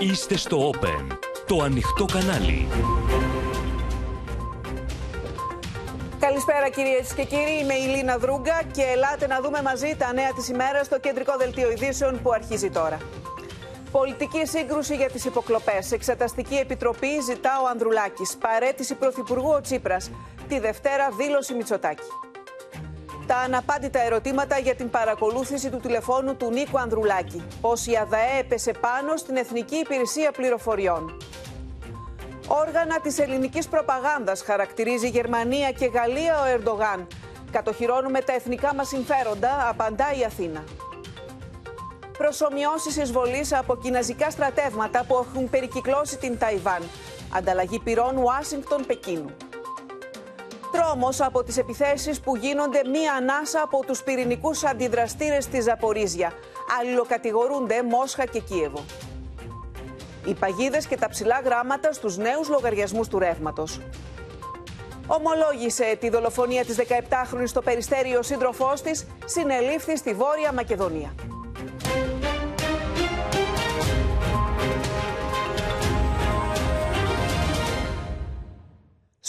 Είστε στο Open, το ανοιχτό κανάλι. Καλησπέρα κυρίες και κύριοι, είμαι η Λίνα Δρούγκα και ελάτε να δούμε μαζί τα νέα της ημέρας στο κεντρικό δελτίο ειδήσεων που αρχίζει τώρα. Πολιτική σύγκρουση για τις υποκλοπές. Εξεταστική επιτροπή ζητά ο Ανδρουλάκης. Παρέτηση Πρωθυπουργού ο Τσίπρας. Τη Δευτέρα δήλωση Μητσοτάκη. Τα αναπάντητα ερωτήματα για την παρακολούθηση του τηλεφώνου του Νίκου Ανδρουλάκη. Πώς η ΑΔΑΕ έπεσε πάνω στην Εθνική Υπηρεσία Πληροφοριών. Όργανα της ελληνικής προπαγάνδας χαρακτηρίζει Γερμανία και Γαλλία ο Ερντογάν. Κατοχυρώνουμε τα εθνικά μας συμφέροντα, απαντά η Αθήνα. Προσωμιώσεις εισβολής από κινέζικα στρατεύματα που έχουν περικυκλώσει την Ταϊβάν. Ανταλλαγή πυρών Ουάσιγκτον-Πεκίνου. Τρόμος από τις επιθέσεις που γίνονται μία ανάσα από τους πυρηνικούς αντιδραστήρες στη Ζαπορίζια. Αλληλοκατηγορούνται Μόσχα και Κίεβο. Οι παγίδες και τα ψηλά γράμματα στους νέους λογαριασμούς του ρεύματος. Ομολόγησε τη δολοφονία της 17χρονης στο περιστέριο σύντροφός της, συνελήφθη στη Βόρεια Μακεδονία.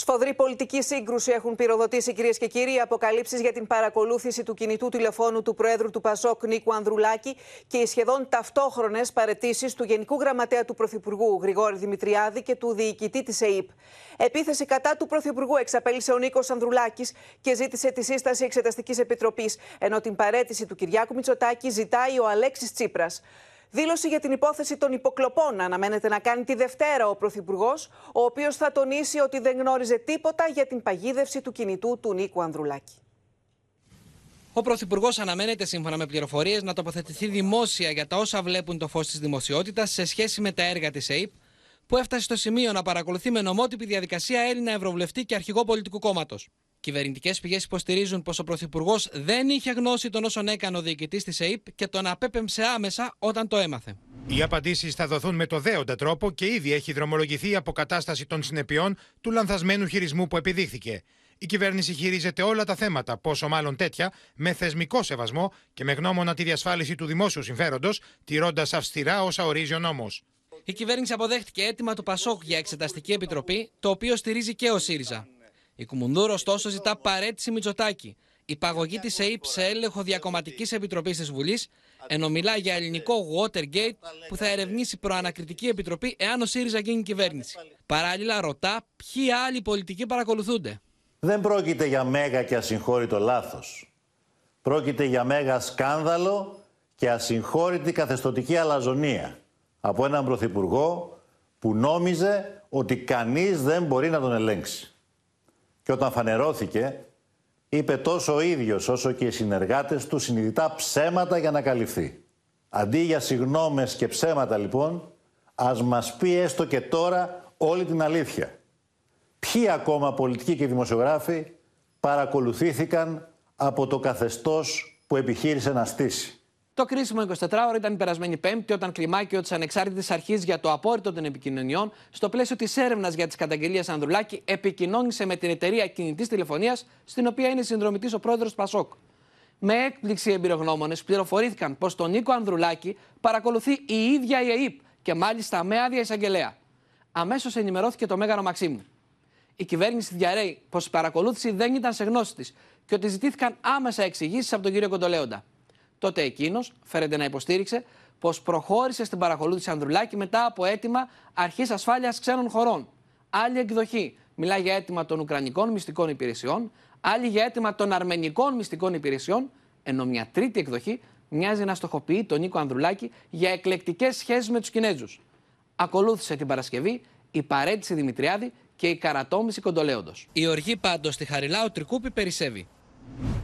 Σφοδρή πολιτική σύγκρουση έχουν πυροδοτήσει κυρίες και κύριοι αποκαλύψεις για την παρακολούθηση του κινητού τηλεφώνου του Προέδρου του Πασόκ Νίκου Ανδρουλάκη και οι σχεδόν ταυτόχρονες παρετήσεις του Γενικού Γραμματέα του Πρωθυπουργού Γρηγόρη Δημητριάδη και του Διοικητή της ΕΕΠ. Επίθεση κατά του Πρωθυπουργού εξαπέλυσε ο Νίκος Ανδρουλάκης και ζήτησε τη σύσταση Εξεταστικής Επιτροπής, ενώ την παρέτηση του Κυριάκου Μητσοτάκη ζητάει ο Αλέξης Τσίπρας. Δήλωση για την υπόθεση των υποκλοπών αναμένεται να κάνει τη Δευτέρα ο Πρωθυπουργός, ο οποίος θα τονίσει ότι δεν γνώριζε τίποτα για την παγίδευση του κινητού του Νίκου Ανδρουλάκη. Ο Πρωθυπουργός αναμένεται, σύμφωνα με πληροφορίες, να τοποθετηθεί δημόσια για τα όσα βλέπουν το φως της δημοσιότητας σε σχέση με τα έργα της ΕΕΠ, που έφτασε στο σημείο να παρακολουθεί με νομότυπη διαδικασία Έλληνα Ευρωβουλευτή και αρχηγό πολιτικού κόμματος. Κυβερνητικές πηγές υποστηρίζουν πως ο Πρωθυπουργός δεν είχε γνώση των όσων έκανε ο διοικητής της ΕΕΠ και τον απέπεμψε άμεσα όταν το έμαθε. Οι απαντήσεις θα δοθούν με το δέοντα τρόπο και ήδη έχει δρομολογηθεί η αποκατάσταση των συνεπειών του λανθασμένου χειρισμού που επιδείχθηκε. Η κυβέρνηση χειρίζεται όλα τα θέματα, πόσο μάλλον τέτοια, με θεσμικό σεβασμό και με γνώμονα τη διασφάλιση του δημόσιου συμφέροντος, τηρώντας αυστηρά όσα ορίζει ο νόμος. Η κυβέρνηση αποδέχτηκε αίτημα του Πασόκ για εξεταστική επιτροπή, το οποίο στηρίζει και ο ΣΥΡΙΖΑ. Η Κουμουνδούρο, ωστόσο, ζητά παρέτηση Μητσοτάκη, υπαγωγή της ΕΕΠ σε έλεγχο διακομματικής επιτροπής της Βουλής, ενώ μιλά για ελληνικό Watergate που θα ερευνήσει προανακριτική επιτροπή εάν ο ΣΥΡΙΖΑ γίνει κυβέρνηση. Παράλληλα, ρωτά ποιοι άλλοι πολιτικοί παρακολουθούνται. Δεν πρόκειται για μέγα και ασυγχώρητο λάθος. Πρόκειται για μέγα σκάνδαλο και ασυγχώρητη καθεστοτική αλαζονία από έναν πρωθυπουργό που νόμιζε ότι κανείς δεν μπορεί να τον ελέγξει. Και όταν φανερώθηκε, είπε τόσο ο ίδιος όσο και οι συνεργάτες του συνειδητά ψέματα για να καλυφθεί. Αντί για συγνώμες και ψέματα λοιπόν, ας μας πει έστω και τώρα όλη την αλήθεια. Ποιοι ακόμα πολιτικοί και δημοσιογράφοι παρακολουθήθηκαν από το καθεστώς που επιχείρησε να στήσει; Το κρίσιμο 24ωρο ήταν η περασμένη Πέμπτη, όταν κλιμάκιο της Ανεξάρτητης Αρχής για το Απόρριτο των Επικοινωνιών, στο πλαίσιο της έρευνας για τις καταγγελίες Ανδρουλάκη, επικοινώνησε με την εταιρεία κινητής τηλεφωνίας, στην οποία είναι συνδρομητής ο πρόεδρος Πασόκ. Με έκπληξη οι εμπειρογνώμονες πληροφορήθηκαν πως τον Νίκο Ανδρουλάκη παρακολουθεί η ίδια η ΕΕΠ και μάλιστα με άδεια εισαγγελέα. Αμέσως ενημερώθηκε το Μέγαρο Μαξίμου. Η κυβέρνηση διαρρέει πως η παρακολούθηση δεν ήταν σε γνώση της και ότι ζητήθηκαν άμεσα εξηγήσεις από τον κύριο Κοντολέοντα. Τότε εκείνος φέρεται να υποστήριξε πως προχώρησε στην παρακολούθηση Ανδρουλάκη μετά από αίτημα αρχής ασφάλειας ξένων χωρών. Άλλη εκδοχή μιλά για αίτημα των Ουκρανικών μυστικών υπηρεσιών, άλλη για αίτημα των Αρμενικών μυστικών υπηρεσιών, ενώ μια τρίτη εκδοχή μοιάζει να στοχοποιεί τον Νίκο Ανδρουλάκη για εκλεκτικές σχέσεις με τους Κινέζους. Ακολούθησε την Παρασκευή η παρέτηση Δημητριάδη και η καρατόμηση Κοντολέοντος. Η οργή πάντως στη Χαριλάου Τρικούπη περισσεύει.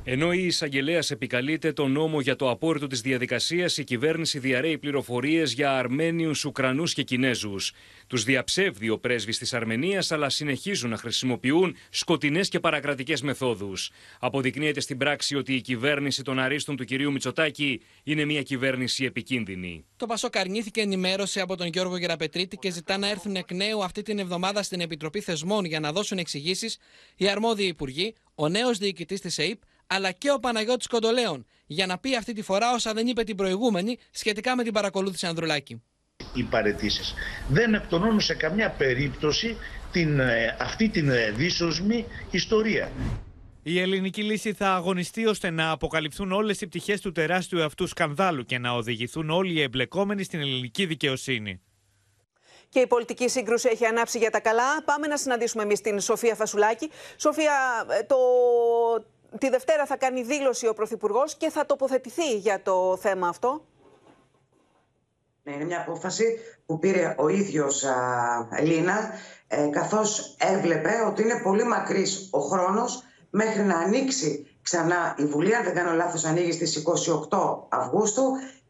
Ενώ η εισαγγελέα επικαλείται τον νόμο για το απόρριτο της διαδικασίας, η κυβέρνηση διαρρέει πληροφορίες για Αρμένιους, Ουκρανούς και Κινέζους. Τους διαψεύδει ο πρέσβης της Αρμενίας, αλλά συνεχίζουν να χρησιμοποιούν σκοτεινές και παρακρατικές μεθόδους. Αποδεικνύεται στην πράξη ότι η κυβέρνηση των αρίστων του κυρίου Μητσοτάκη είναι μια κυβέρνηση επικίνδυνη. Το Πασόκ αρνήθηκε ενημέρωση από τον Γιώργο Γεραπετρίτη και ζητά να έρθουν εκ νέου αυτή την εβδομάδα στην Επιτροπή Θεσμών για να δώσουν εξηγήσεις οι αρμόδιοι υπουργοί, ο νέος διοικητής της ΕΕΠ αλλά και ο Παναγιώτης Κοντολέων για να πει αυτή τη φορά όσα δεν είπε την προηγούμενη σχετικά με την παρακολούθηση Ανδρουλάκη. οι παρετήσεις. Δεν εκτονώνουν σε καμιά περίπτωση την, ε, αυτή την ε, δύσοσμη ιστορία. Η ελληνική λύση θα αγωνιστεί ώστε να αποκαλυφθούν όλες οι πτυχές του τεράστιου αυτού σκανδάλου και να οδηγηθούν όλοι οι εμπλεκόμενοι στην ελληνική δικαιοσύνη. Και η πολιτική σύγκρουση έχει ανάψει για τα καλά. Πάμε να συναντήσουμε εμείς την Σοφία Φασουλάκη. Σοφία, ε, το... τη Δευτέρα θα κάνει δήλωση ο Πρωθυπουργός και θα τοποθετηθεί για το θέμα αυτό. Ναι, είναι μια απόφαση που πήρε ο ίδιος α, Λίνα, ε, καθώς έβλεπε ότι είναι πολύ μακρύς ο χρόνος μέχρι να ανοίξει ξανά η Βουλή, αν δεν κάνω λάθος ανοίγει στις 28 Αυγούστου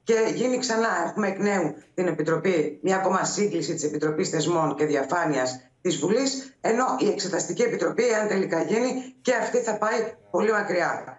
και γίνει ξανά, έχουμε εκ νέου την Επιτροπή, μια ακόμα σύγκληση της Επιτροπής Θεσμών και Διαφάνειας της Βουλής, ενώ η Εξεταστική Επιτροπή, αν τελικά γίνει, και αυτή θα πάει πολύ μακριά.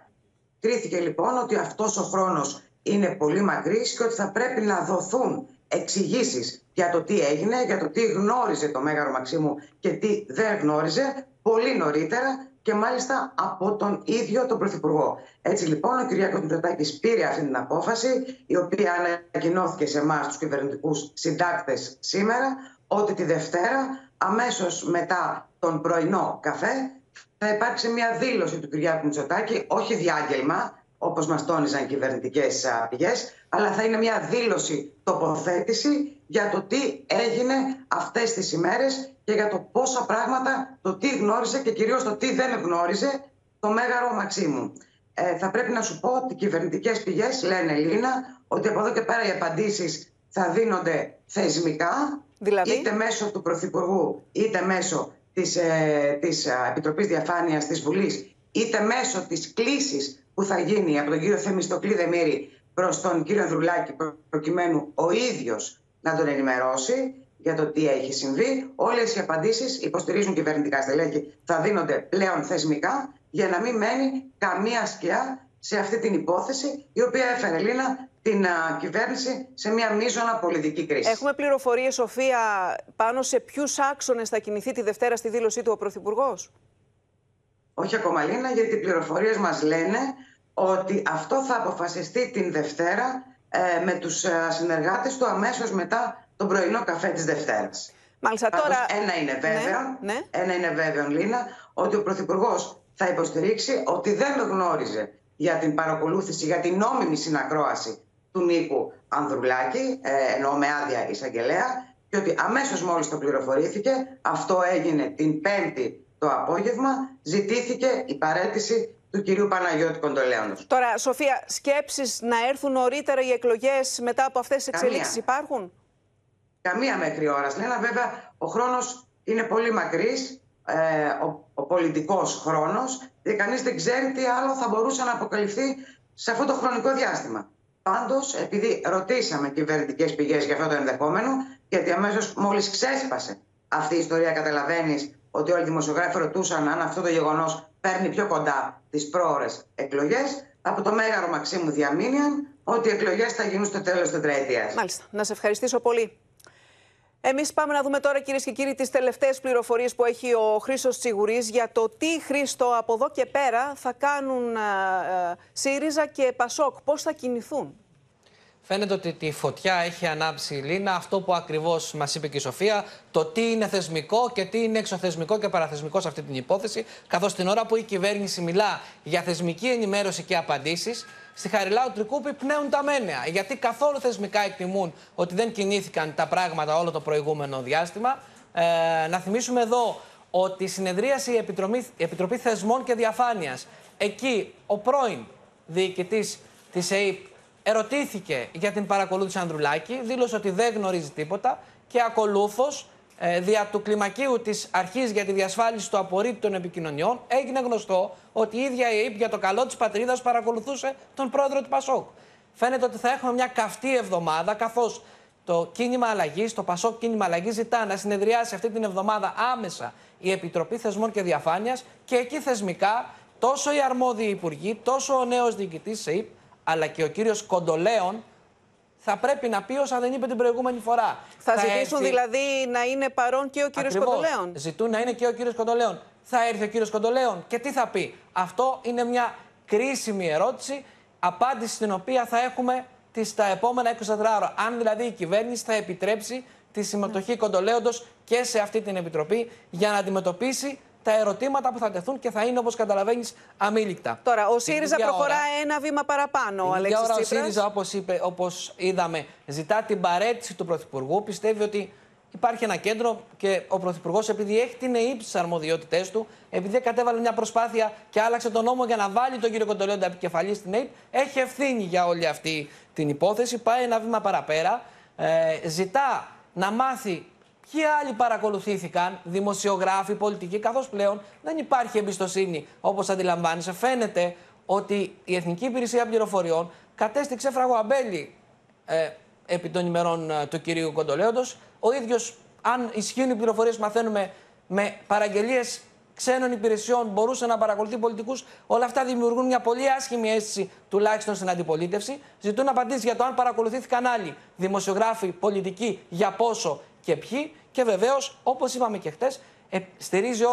Κρίθηκε λοιπόν ότι αυτός ο χρόνος είναι πολύ μακρύς και ότι θα πρέπει να δοθούν εξηγήσεις για το τι έγινε, για το τι γνώριζε το Μέγαρο Μαξίμου και τι δεν γνώριζε πολύ νωρίτερα και μάλιστα από τον ίδιο τον Πρωθυπουργό. Έτσι λοιπόν ο κ. Μητσοτάκης πήρε αυτή την απόφαση η οποία ανακοινώθηκε σε εμάς τους κυβερνητικούς συντάκτες σήμερα ότι τη Δευτέρα αμέσως μετά τον πρωινό καφέ θα υπάρξει μια δήλωση του κ. Μητσοτάκη, όχι διάγγελμα, όπως μας τόνιζαν κυβερνητικές πηγές, αλλά θα είναι μια δήλωση τοποθέτηση για το τι έγινε αυτές τις ημέρες και για το πόσα πράγματα, το τι γνώριζε και κυρίως το τι δεν γνώριζε το Μέγαρο Μαξίμου. Ε, θα πρέπει να σου πω ότι οι κυβερνητικές πηγές λένε Ελλήνα ότι από εδώ και πέρα οι απαντήσεις θα δίνονται θεσμικά δηλαδή; είτε μέσω του Πρωθυπουργού είτε μέσω της, ε, της Επιτροπής Διαφάνειας της Βουλής είτε μέσω της κλήσης που θα γίνει από τον κύριο Θεμιστοκλή Δεμήρη προς τον κύριο Ανδρουλάκη προκειμένου ο ίδιος να τον ενημερώσει για το τι έχει συμβεί. Όλες οι απαντήσεις υποστηρίζουν κυβερνητικά στελέχη θα δίνονται πλέον θεσμικά για να μην μένει καμία σκιά σε αυτή την υπόθεση η οποία έφερε Λίνα την α, κυβέρνηση σε μια μείζωνα πολιτική κρίση. Έχουμε πληροφορίες, Σοφία, πάνω σε ποιους άξονες θα κινηθεί τη Δευτέρα στη δήλωσή του ο Πρωθυπουργός; Όχι ακόμα Λίνα, γιατί οι πληροφορίες μας λένε ότι αυτό θα αποφασιστεί την Δευτέρα ε, με τους ε, συνεργάτες του αμέσως μετά τον πρωινό καφέ της Δευτέρας. Μάλιστα τώρα... Ένα είναι ναι, βέβαιο, ναι. ένα είναι βέβαιο Λίνα, ότι ο Πρωθυπουργός θα υποστηρίξει ότι δεν γνώριζε για την παρακολούθηση, για την νόμιμη συνακρόαση του Νίκου Ανδρουλάκη, ε, εννοώ με άδεια εισαγγελέα, και ότι αμέσως μόλις το πληροφορήθηκε, αυτό έγινε την Πέμπτη το απόγευμα ζητήθηκε η παρέτηση του κυρίου Παναγιώτη Κοντολέωνος. Τώρα, Σοφία, σκέψεις να έρθουν νωρίτερα οι εκλογές μετά από αυτές τις εξελίξεις υπάρχουν; Καμία μέχρι ώρας. Λένα βέβαια ο χρόνος είναι πολύ μακρύς, ε, ο, ο πολιτικός χρόνος και κανείς δεν ξέρει τι άλλο θα μπορούσε να αποκαλυφθεί σε αυτό το χρονικό διάστημα. Πάντως, επειδή ρωτήσαμε κυβερνητικές πηγές για αυτό το ενδεχόμενο, γιατί αμέσως μόλις ξέσπασε αυτή η ιστορία, καταλαβαίνεις ότι όλοι οι δημοσιογράφοι ρωτούσαν αν αυτό το γεγονός παίρνει πιο κοντά τις πρόορε εκλογές. Από το Μέγαρο Μαξίμου διαμήνυαν ότι οι εκλογές θα γίνουν στο τέλος της τετραετίας. Μάλιστα. Να σε ευχαριστήσω πολύ. Εμείς πάμε να δούμε τώρα, κυρίες και κύριοι, τις τελευταίες πληροφορίες που έχει ο Χρήσο Τσιγουρής για το τι Χρήστο από εδώ και πέρα θα κάνουν ε, ε, ΣΥΡΙΖΑ και ΠΑΣΟΚ, πώς θα κινηθούν; Φαίνεται ότι τη φωτιά έχει ανάψει η Λίνα. Αυτό που ακριβώς μας είπε και η Σοφία, το τι είναι θεσμικό και τι είναι εξωθεσμικό και παραθεσμικό σε αυτή την υπόθεση. Καθώς την ώρα που η κυβέρνηση μιλά για θεσμική ενημέρωση και απαντήσεις, στη Χαριλάου Τρικούπη πνέουν τα μένεα. Γιατί καθόλου θεσμικά εκτιμούν ότι δεν κινήθηκαν τα πράγματα όλο το προηγούμενο διάστημα. Ε, να θυμίσουμε εδώ ότι συνεδρίασε η Επιτροπή, η Επιτροπή Θεσμών και Διαφάνειας. Εκεί ο πρώην διοικητής της ΕΕΠ ερωτήθηκε για την παρακολούθηση Ανδρουλάκη, δήλωσε ότι δεν γνωρίζει τίποτα και ακολούθως, ε, δια του κλιμακίου της αρχής για τη διασφάλιση του απορρίτου των επικοινωνιών, έγινε γνωστό ότι η ίδια η ΕΕΠ για το καλό της πατρίδας παρακολουθούσε τον πρόεδρο του Πασόκ. Φαίνεται ότι θα έχουμε μια καυτή εβδομάδα, καθώς το κίνημα αλλαγής, το Πασόκ κίνημα αλλαγής, ζητά να συνεδριάσει αυτή την εβδομάδα άμεσα η Επιτροπή Θεσμών και Διαφάνειας και εκεί θεσμικά τόσο οι αρμόδιοι υπουργοί, τόσο ο νέος διοικητής ΕΕΠ αλλά και ο κύριος Κοντολέων θα πρέπει να πει όσα δεν είπε την προηγούμενη φορά. Θα, θα ζητήσουν έρθει... δηλαδή να είναι παρόν και ο κύριος Ακριβώς. Κοντολέων. Ζητούν να είναι και ο κύριος Κοντολέων. Θα έρθει ο κύριος Κοντολέων και τι θα πει. Αυτό είναι μια κρίσιμη ερώτηση, απάντηση στην οποία θα έχουμε τη τα επόμενα 24 ώρα. Αν δηλαδή η κυβέρνηση θα επιτρέψει τη συμμετοχή ναι. κοντολέοντος και σε αυτή την επιτροπή για να αντιμετωπίσει τα ερωτήματα που θα τεθούν και θα είναι όπως καταλαβαίνεις αμήλικτα. Τώρα, ο ΣΥΡΙΖΑ προχωρά ένα βήμα παραπάνω. Ο Αλέξης ώρα ο ΣΥΡΙΖΑ, όπως όπως είδαμε, ζητά την παρέτηση του Πρωθυπουργού. Πιστεύει ότι υπάρχει ένα κέντρο και ο Πρωθυπουργός, επειδή έχει την ΕΕΠ στις αρμοδιότητές του, επειδή κατέβαλε μια προσπάθεια και άλλαξε τον νόμο για να βάλει τον κύριο Κοντολέοντα επικεφαλής στην ΕΕΠ, έχει ευθύνη για όλη αυτή την υπόθεση. Πάει ένα βήμα παραπέρα. Ε, ζητά να μάθει Ποιοι άλλοι παρακολουθήθηκαν, δημοσιογράφοι, πολιτικοί, καθώς πλέον δεν υπάρχει εμπιστοσύνη όπως αντιλαμβάνεσαι. Φαίνεται ότι η Εθνική Υπηρεσία Πληροφοριών κατέστη ξέφραγο αμπέλι ε, επί των ημερών ε, του κυρίου Κοντολέοντος. Ο ίδιος, αν ισχύουν οι πληροφορίες που μαθαίνουμε με παραγγελίες ξένων υπηρεσιών, μπορούσε να παρακολουθεί πολιτικούς. Όλα αυτά δημιουργούν μια πολύ άσχημη αίσθηση, τουλάχιστον στην αντιπολίτευση. Ζητούν απαντήσεις για το αν παρακολουθήθηκαν άλλοι δημοσιογράφοι, πολιτικοί, για πόσο και ποιοι. Και βεβαίως, όπως είπαμε και χτες, ε, στηρίζει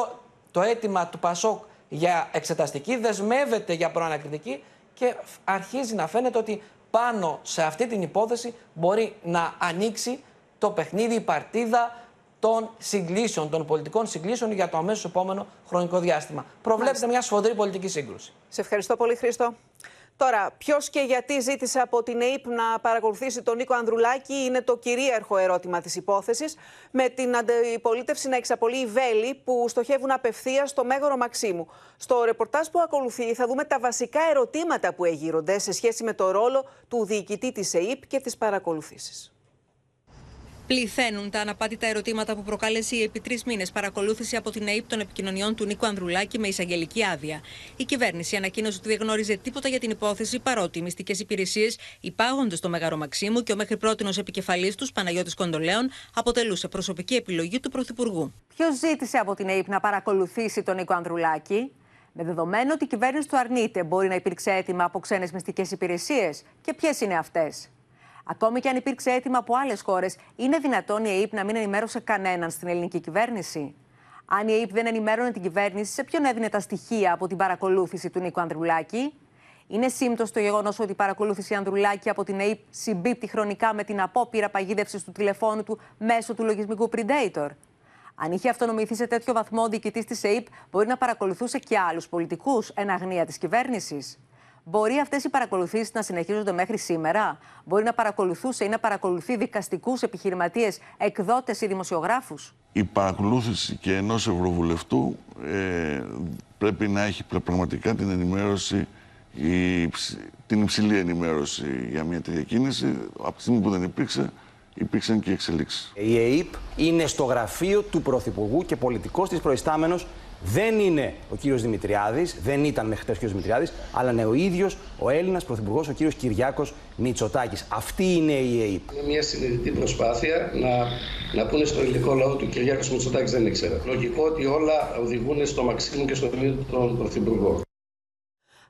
το αίτημα του Πασόκ για εξεταστική, δεσμεύεται για προανακριτική και αρχίζει να φαίνεται ότι πάνω σε αυτή την υπόθεση μπορεί να ανοίξει το παιχνίδι, η παρτίδα των συγκλήσεων, των πολιτικών συγκλήσεων για το αμέσως επόμενο χρονικό διάστημα. Προβλέπεται μια σφοδρή πολιτική σύγκρουση. Σε ευχαριστώ πολύ, Χρήστο. Τώρα, ποιος και γιατί ζήτησε από την ΕΕΠ να παρακολουθήσει τον Νίκο Ανδρουλάκη είναι το κυρίαρχο ερώτημα της υπόθεσης. Με την αντιπολίτευση να εξαπολύει οι βέλη που στοχεύουν απευθείας στο μέγορο Μαξίμου. Στο ρεπορτάζ που ακολουθεί θα δούμε τα βασικά ερωτήματα που εγείρονται σε σχέση με το ρόλο του διοικητή της ΕΕΠ και τις παρακολουθήσεις. Πληθαίνουν τα αναπάτητα ερωτήματα που προκάλεσε η επί τρεις μήνες παρακολούθηση από την ΑΕΠ των επικοινωνιών του Νίκου Ανδρουλάκη με εισαγγελική άδεια. Η κυβέρνηση ανακοίνωσε ότι δεν γνώριζε τίποτα για την υπόθεση, παρότι οι μυστικές υπηρεσίες υπάγονται στο Μέγαρο Μαξίμου και ο μέχρι πρώτη επικεφαλής τους Παναγιώτης Κοντολέων αποτελούσε προσωπική επιλογή του Πρωθυπουργού. Ποιος ζήτησε από την ΑΕΠ να παρακολουθήσει τον Νίκο Ανδρουλάκη, με δεδομένο ότι η κυβέρνηση του αρνείται, μπορεί να υπήρξε έτοιμα από ξένες μυστικές υπηρεσίες και ποιες είναι αυτές; Ακόμη και αν υπήρξε αίτημα από άλλες χώρες, είναι δυνατόν η ΑΕΠ να μην ενημέρωσε κανέναν στην ελληνική κυβέρνηση; Αν η ΑΕΠ δεν ενημέρωνε την κυβέρνηση, σε ποιον έδινε τα στοιχεία από την παρακολούθηση του Νίκου Ανδρουλάκη; Είναι σύμπτωση το γεγονός ότι η παρακολούθηση Ανδρουλάκη από την ΑΕΠ συμπίπτει χρονικά με την απόπειρα παγίδευσης του τηλεφώνου του μέσω του λογισμικού Predator; Αν είχε αυτονομηθεί σε τέτοιο βαθμό ο διοικητής της ΑΕΠ, μπορεί να παρακολουθούσε και άλλους πολιτικούς εν αγνία της κυβέρνησης; Μπορεί αυτές οι παρακολουθήσεις να συνεχίζονται μέχρι σήμερα; Μπορεί να παρακολουθούσε ή να παρακολουθεί δικαστικούς, επιχειρηματίες, εκδότες ή δημοσιογράφους; Η παρακολούθηση και ενός Ευρωβουλευτού ε, πρέπει να έχει πραγματικά την ενημέρωση, η, την υψηλή ενημέρωση για μια τέτοια κίνηση. Από τη στιγμή που δεν υπήρξε, υπήρξαν και εξελίξεις. Η ΕΕΠ είναι στο γραφείο του Πρωθυπουργού και πολιτικός της προϊστάμενος δεν είναι ο κύριος Δημητριάδης, δεν ήταν μέχρι χτε ο κύριος Δημητριάδης, αλλά είναι ο ίδιος ο Έλληνας Πρωθυπουργός, ο κύριος Κυριάκος Μητσοτάκης. Αυτή είναι η ΑΕΠ. Είναι μια συνειδητή προσπάθεια να, να πούνε στο ελληνικό λαό του Κυριάκος Μητσοτάκης δεν ήξερα. Λογικό ότι όλα οδηγούν στο Μαξίμου και στο ίδιο τον Πρωθυπουργό.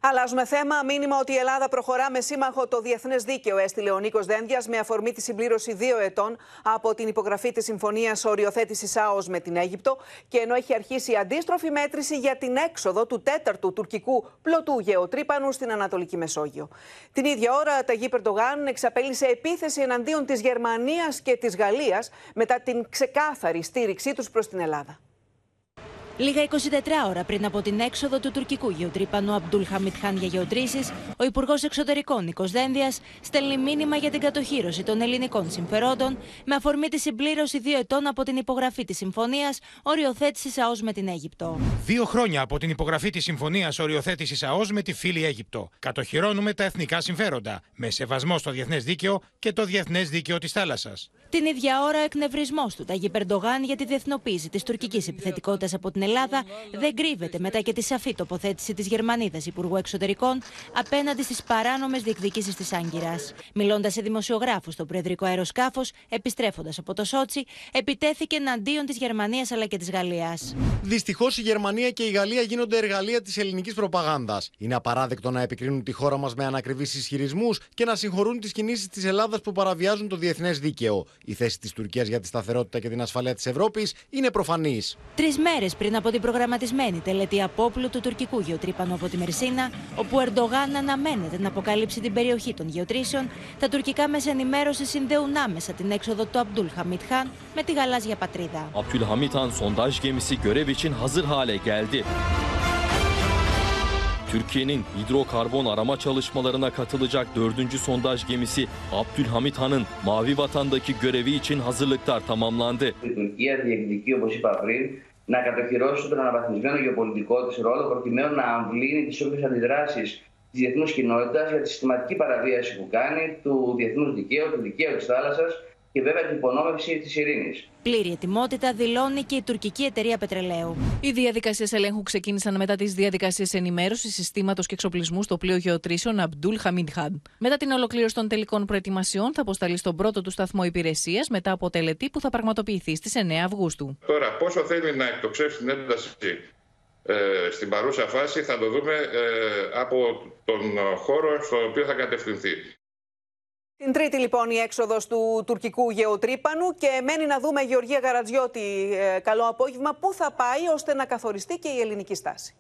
Αλλάζουμε θέμα. Μήνυμα ότι η Ελλάδα προχωρά με σύμμαχο το διεθνές δίκαιο, έστειλε ο Νίκος Δένδιας με αφορμή τη συμπλήρωση δύο ετών από την υπογραφή της Συμφωνίας Οριοθέτησης ΑΟΣ με την Αίγυπτο και ενώ έχει αρχίσει η αντίστροφη μέτρηση για την έξοδο του τέταρτου τουρκικού πλωτού γεωτρύπανου στην Ανατολική Μεσόγειο. Την ίδια ώρα, τα Περντογάν εξαπέλυσε επίθεση εναντίον της Γερμανίας και της Γαλλίας μετά την ξεκάθαρη στήριξή τους προς την Ελλάδα. Λίγα 24 ώρα πριν από την έξοδο του τουρκικού γεωτρύπανου Αμπτούλ Χαμιτ Χάν για γεωτρήσεις, ο Υπουργός Εξωτερικών Νίκος Δένδιας στέλνει μήνυμα για την κατοχήρωση των ελληνικών συμφερόντων με αφορμή τη συμπλήρωση δύο ετών από την υπογραφή της συμφωνίας οριοθέτησης ΑΟΣ με την Αίγυπτο. Δύο χρόνια από την υπογραφή της συμφωνίας οριοθέτησης ΑΟΣ με τη φίλη Αίγυπτο. Κατοχυρώνουμε τα εθνικά συμφέροντα με σεβασμό στο διεθνές δίκαιο και το διεθνές δίκαιο της θάλασσας. Την ίδια ώρα, ο εκνευρισμός του Ταγί Περντογάν για τη διεθνοποίηση της τουρκικής επιθετικότητας από την Ελλάδα δεν κρύβεται μετά και τη σαφή τοποθέτηση της Γερμανίδας Υπουργού Εξωτερικών απέναντι στις παράνομες διεκδικήσεις της Άγκυρας. Μιλώντας σε δημοσιογράφους στο Προεδρικό Αεροσκάφος, επιστρέφοντας από το Σότσι, επιτέθηκε εναντίον της Γερμανίας αλλά και της Γαλλίας. Δυστυχώς η Γερμανία και η Γαλλία γίνονται εργαλεία της ελληνικής προπαγάνδας. Είναι απαράδεκτο να επικρίνουν τη χώρα μας με ανακριβείς ισχυρισμούς και να συγχωρούν τις κινήσεις της Ελλάδας που παραβιάζουν το διεθνές δίκαιο. Η θέση της Τουρκίας για τη σταθερότητα και την ασφαλεία της Ευρώπης είναι προφανής. Τρεις μέρες πριν πριν από την προγραμματισμένη τελετή απόπλου του τουρκικού γεωτρύπανου από τη Μερσίνα, όπου ο Ερντογάν αναμένεται να αποκαλύψει την περιοχή των γεωτρήσεων, τα τουρκικά μέσα ενημέρωση συνδέουν άμεσα την έξοδο του Αμπτούλ Χαμίτ Χάν με τη γαλάζια πατρίδα. Abdülhamit Han sondaj gemisi görev için hazır hale geldi. Türkiye'nin hidrokarbon arama çalışmalarına katılacak dördüncü sondaj gemisi Abdülhamit Han'ın Mavi Vatan'daki görevi için hazırlıklar tamamlandı. Η Τουρκία διεκδικεί, όπω είπα πριν, να κατοχυρώσει τον αναβαθμισμένο γεωπολιτικό της ρόλο προκειμένου να αμβλύνει τις όποιες αντιδράσεις της διεθνούς κοινότητας για τη συστηματική παραβίαση που κάνει του διεθνούς δικαίου, του δικαίου της θάλασσας και βέβαια την υπονόμευση της ειρήνης. Πλήρη ετοιμότητα δηλώνει και η τουρκική εταιρεία πετρελαίου. Οι διαδικασίες ελέγχου ξεκίνησαν μετά τις διαδικασίες ενημέρωσης συστήματος και εξοπλισμού στο πλοίο γεωτρήσεων Αμπτούλ Χαμίντχαν. Μετά την ολοκλήρωση των τελικών προετοιμασιών, θα αποσταλεί στον πρώτο του σταθμό υπηρεσίας μετά από τελετή που θα πραγματοποιηθεί στις 9 Αυγούστου. Τώρα, πόσο θέλει να εκτοξεύσει την ένταση ε, στην παρούσα φάση θα το δούμε ε, από τον χώρο στο οποίο θα κατευθυνθεί. Την τρίτη λοιπόν η έξοδος του τουρκικού γεωτρύπανου και μένει να δούμε Γεωργία Γαρατζιώτη, ε, καλό απόγευμα, πού θα πάει ώστε να καθοριστεί και η ελληνική στάση;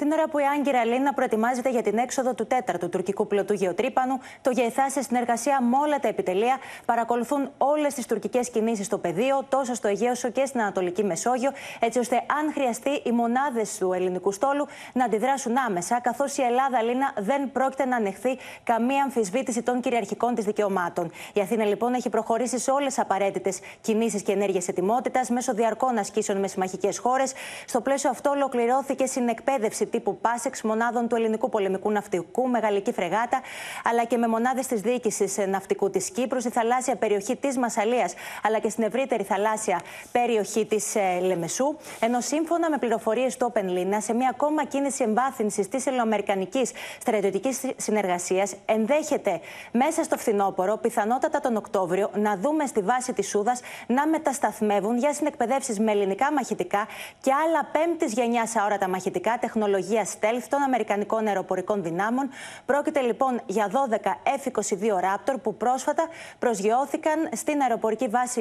Την ώρα που η Άγκυρα Λίνα προετοιμάζεται για την έξοδο του τέταρτου τουρκικού πλωτού γεωτρύπανου, το ΓΕΘΑ σε συνεργασία με όλα τα επιτελεία παρακολουθούν όλες τις τουρκικές κινήσεις στο πεδίο, τόσο στο Αιγαίο όσο και στην Ανατολική Μεσόγειο, έτσι ώστε αν χρειαστεί οι μονάδες του ελληνικού στόλου να αντιδράσουν άμεσα, καθώς η Ελλάδα Λίνα δεν πρόκειται να ανεχθεί καμία αμφισβήτηση των κυριαρχικών της δικαιωμάτων. Η Αθήνα λοιπόν έχει προχωρήσει σε όλες τις απαραίτητες κινήσεις και ενέργειες ετοιμότητας μέσω διαρκών ασκήσεων με συμμαχικές χώρες. Στο πλαίσιο αυτό ολοκληρώθηκε συνεκπαίδευση τύπου Πάσεξ μονάδων του ελληνικού πολεμικού ναυτικού με γαλλική φρεγάτα, αλλά και με μονάδες της διοίκησης ναυτικού της Κύπρου, στη θαλάσσια περιοχή της Μασαλίας, αλλά και στην ευρύτερη θαλάσσια περιοχή της Λεμεσού. Ενώ σύμφωνα με πληροφορίες του Open Lina, σε μια ακόμα κίνηση εμβάθυνσης της ελληνοαμερικανικής στρατιωτικής συνεργασίας, ενδέχεται μέσα στο φθινόπωρο, πιθανότατα τον Οκτώβριο, να δούμε στη βάση της Σούδας να μετασταθμεύουν για συνεκπαιδεύσεις με ελληνικά μαχητικά και άλλα πέμπτης γενιάς αόρατα μαχητικά τεχνολογία τεχνολογία stealth των Αμερικανικών αεροπορικών δυνάμων. Πρόκειται λοιπόν για 12 F-22 Raptor που πρόσφατα προσγειώθηκαν στην αεροπορική βάση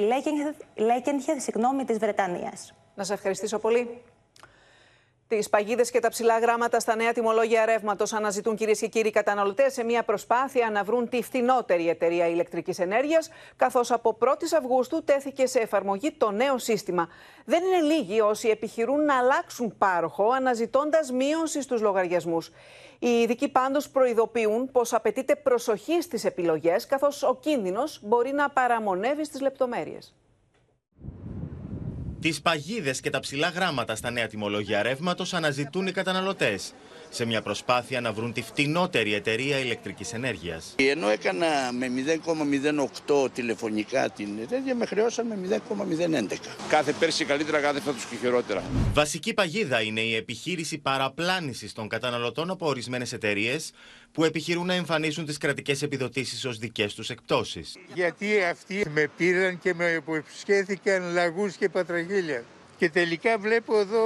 Λέκενχεθ της Βρετανίας. Να σε ευχαριστήσω πολύ. Τις παγίδες και τα ψηλά γράμματα στα νέα τιμολόγια ρεύματος αναζητούν κυρίες και κύριοι καταναλωτές σε μια προσπάθεια να βρουν τη φθηνότερη εταιρεία ηλεκτρικής ενέργειας, καθώς από 1η Αυγούστου τέθηκε σε εφαρμογή το νέο σύστημα. Δεν είναι λίγοι όσοι επιχειρούν να αλλάξουν πάροχο, αναζητώντας μείωση στους λογαριασμούς. Οι ειδικοί πάντως προειδοποιούν πως απαιτείται προσοχή στις επιλογές, καθώς ο κίνδυνος μπορεί να παραμονεύει στις λεπτομέρειες. Τις παγίδες και τα ψηλά γράμματα στα νέα τιμολόγια ρεύματος αναζητούν οι καταναλωτές σε μια προσπάθεια να βρουν τη φτηνότερη εταιρεία ηλεκτρικής ενέργειας. Ενώ έκανα με 0,08 τηλεφωνικά την εταιρεία, με χρεώσαν με 0,011. Κάθε πέρσι καλύτερα, κάθε φέτος και χειρότερα. Βασική παγίδα είναι η επιχείρηση παραπλάνησης των καταναλωτών από ορισμένες εταιρείες που επιχειρούν να εμφανίσουν τις κρατικές επιδοτήσεις ως δικές τους εκπτώσεις. Γιατί αυτοί με πήραν και με υποσχέθηκαν λαγούς και πατραγίλια. Και τελικά βλέπω εδώ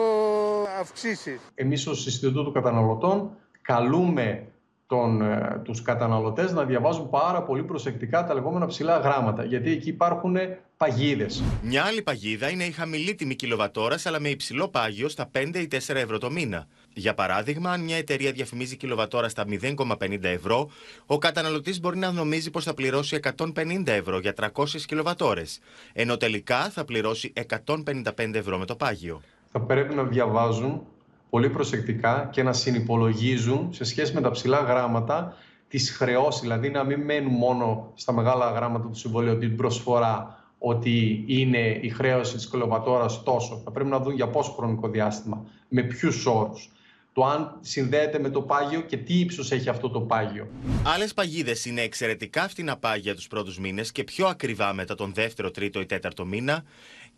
αυξήσεις. Εμείς ως Ινστιτούτο Καταναλωτών καλούμε τον, ε, τους καταναλωτές να διαβάζουν πάρα πολύ προσεκτικά τα λεγόμενα ψηλά γράμματα, γιατί εκεί υπάρχουν παγίδες. Μια άλλη παγίδα είναι η χαμηλή τιμή κιλοβατόρας, αλλά με υψηλό πάγιο στα 5 ή 4 ευρώ το μήνα. Για παράδειγμα, αν μια εταιρεία διαφημίζει κιλοβατόρα στα 0,50 ευρώ, ο καταναλωτής μπορεί να νομίζει πως θα πληρώσει 150 ευρώ για 300 κιλοβατόρες, ενώ τελικά θα πληρώσει 155 ευρώ με το πάγιο. Θα πρέπει να διαβάζουν πολύ προσεκτικά και να συνυπολογίζουν σε σχέση με τα ψηλά γράμματα τις χρεώσεις, δηλαδή να μην μένουν μόνο στα μεγάλα γράμματα του συμβολίου την προσφορά ότι είναι η χρέωση της κιλοβατόρας τόσο. Θα πρέπει να δουν για πόσο χρονικό διάστημα, με ποιους όρους το αν συνδέεται με το πάγιο και τι ύψος έχει αυτό το πάγιο. Άλλες παγίδες είναι εξαιρετικά φτηνά πάγια τους πρώτους μήνες και πιο ακριβά μετά τον δεύτερο, τρίτο ή τέταρτο μήνα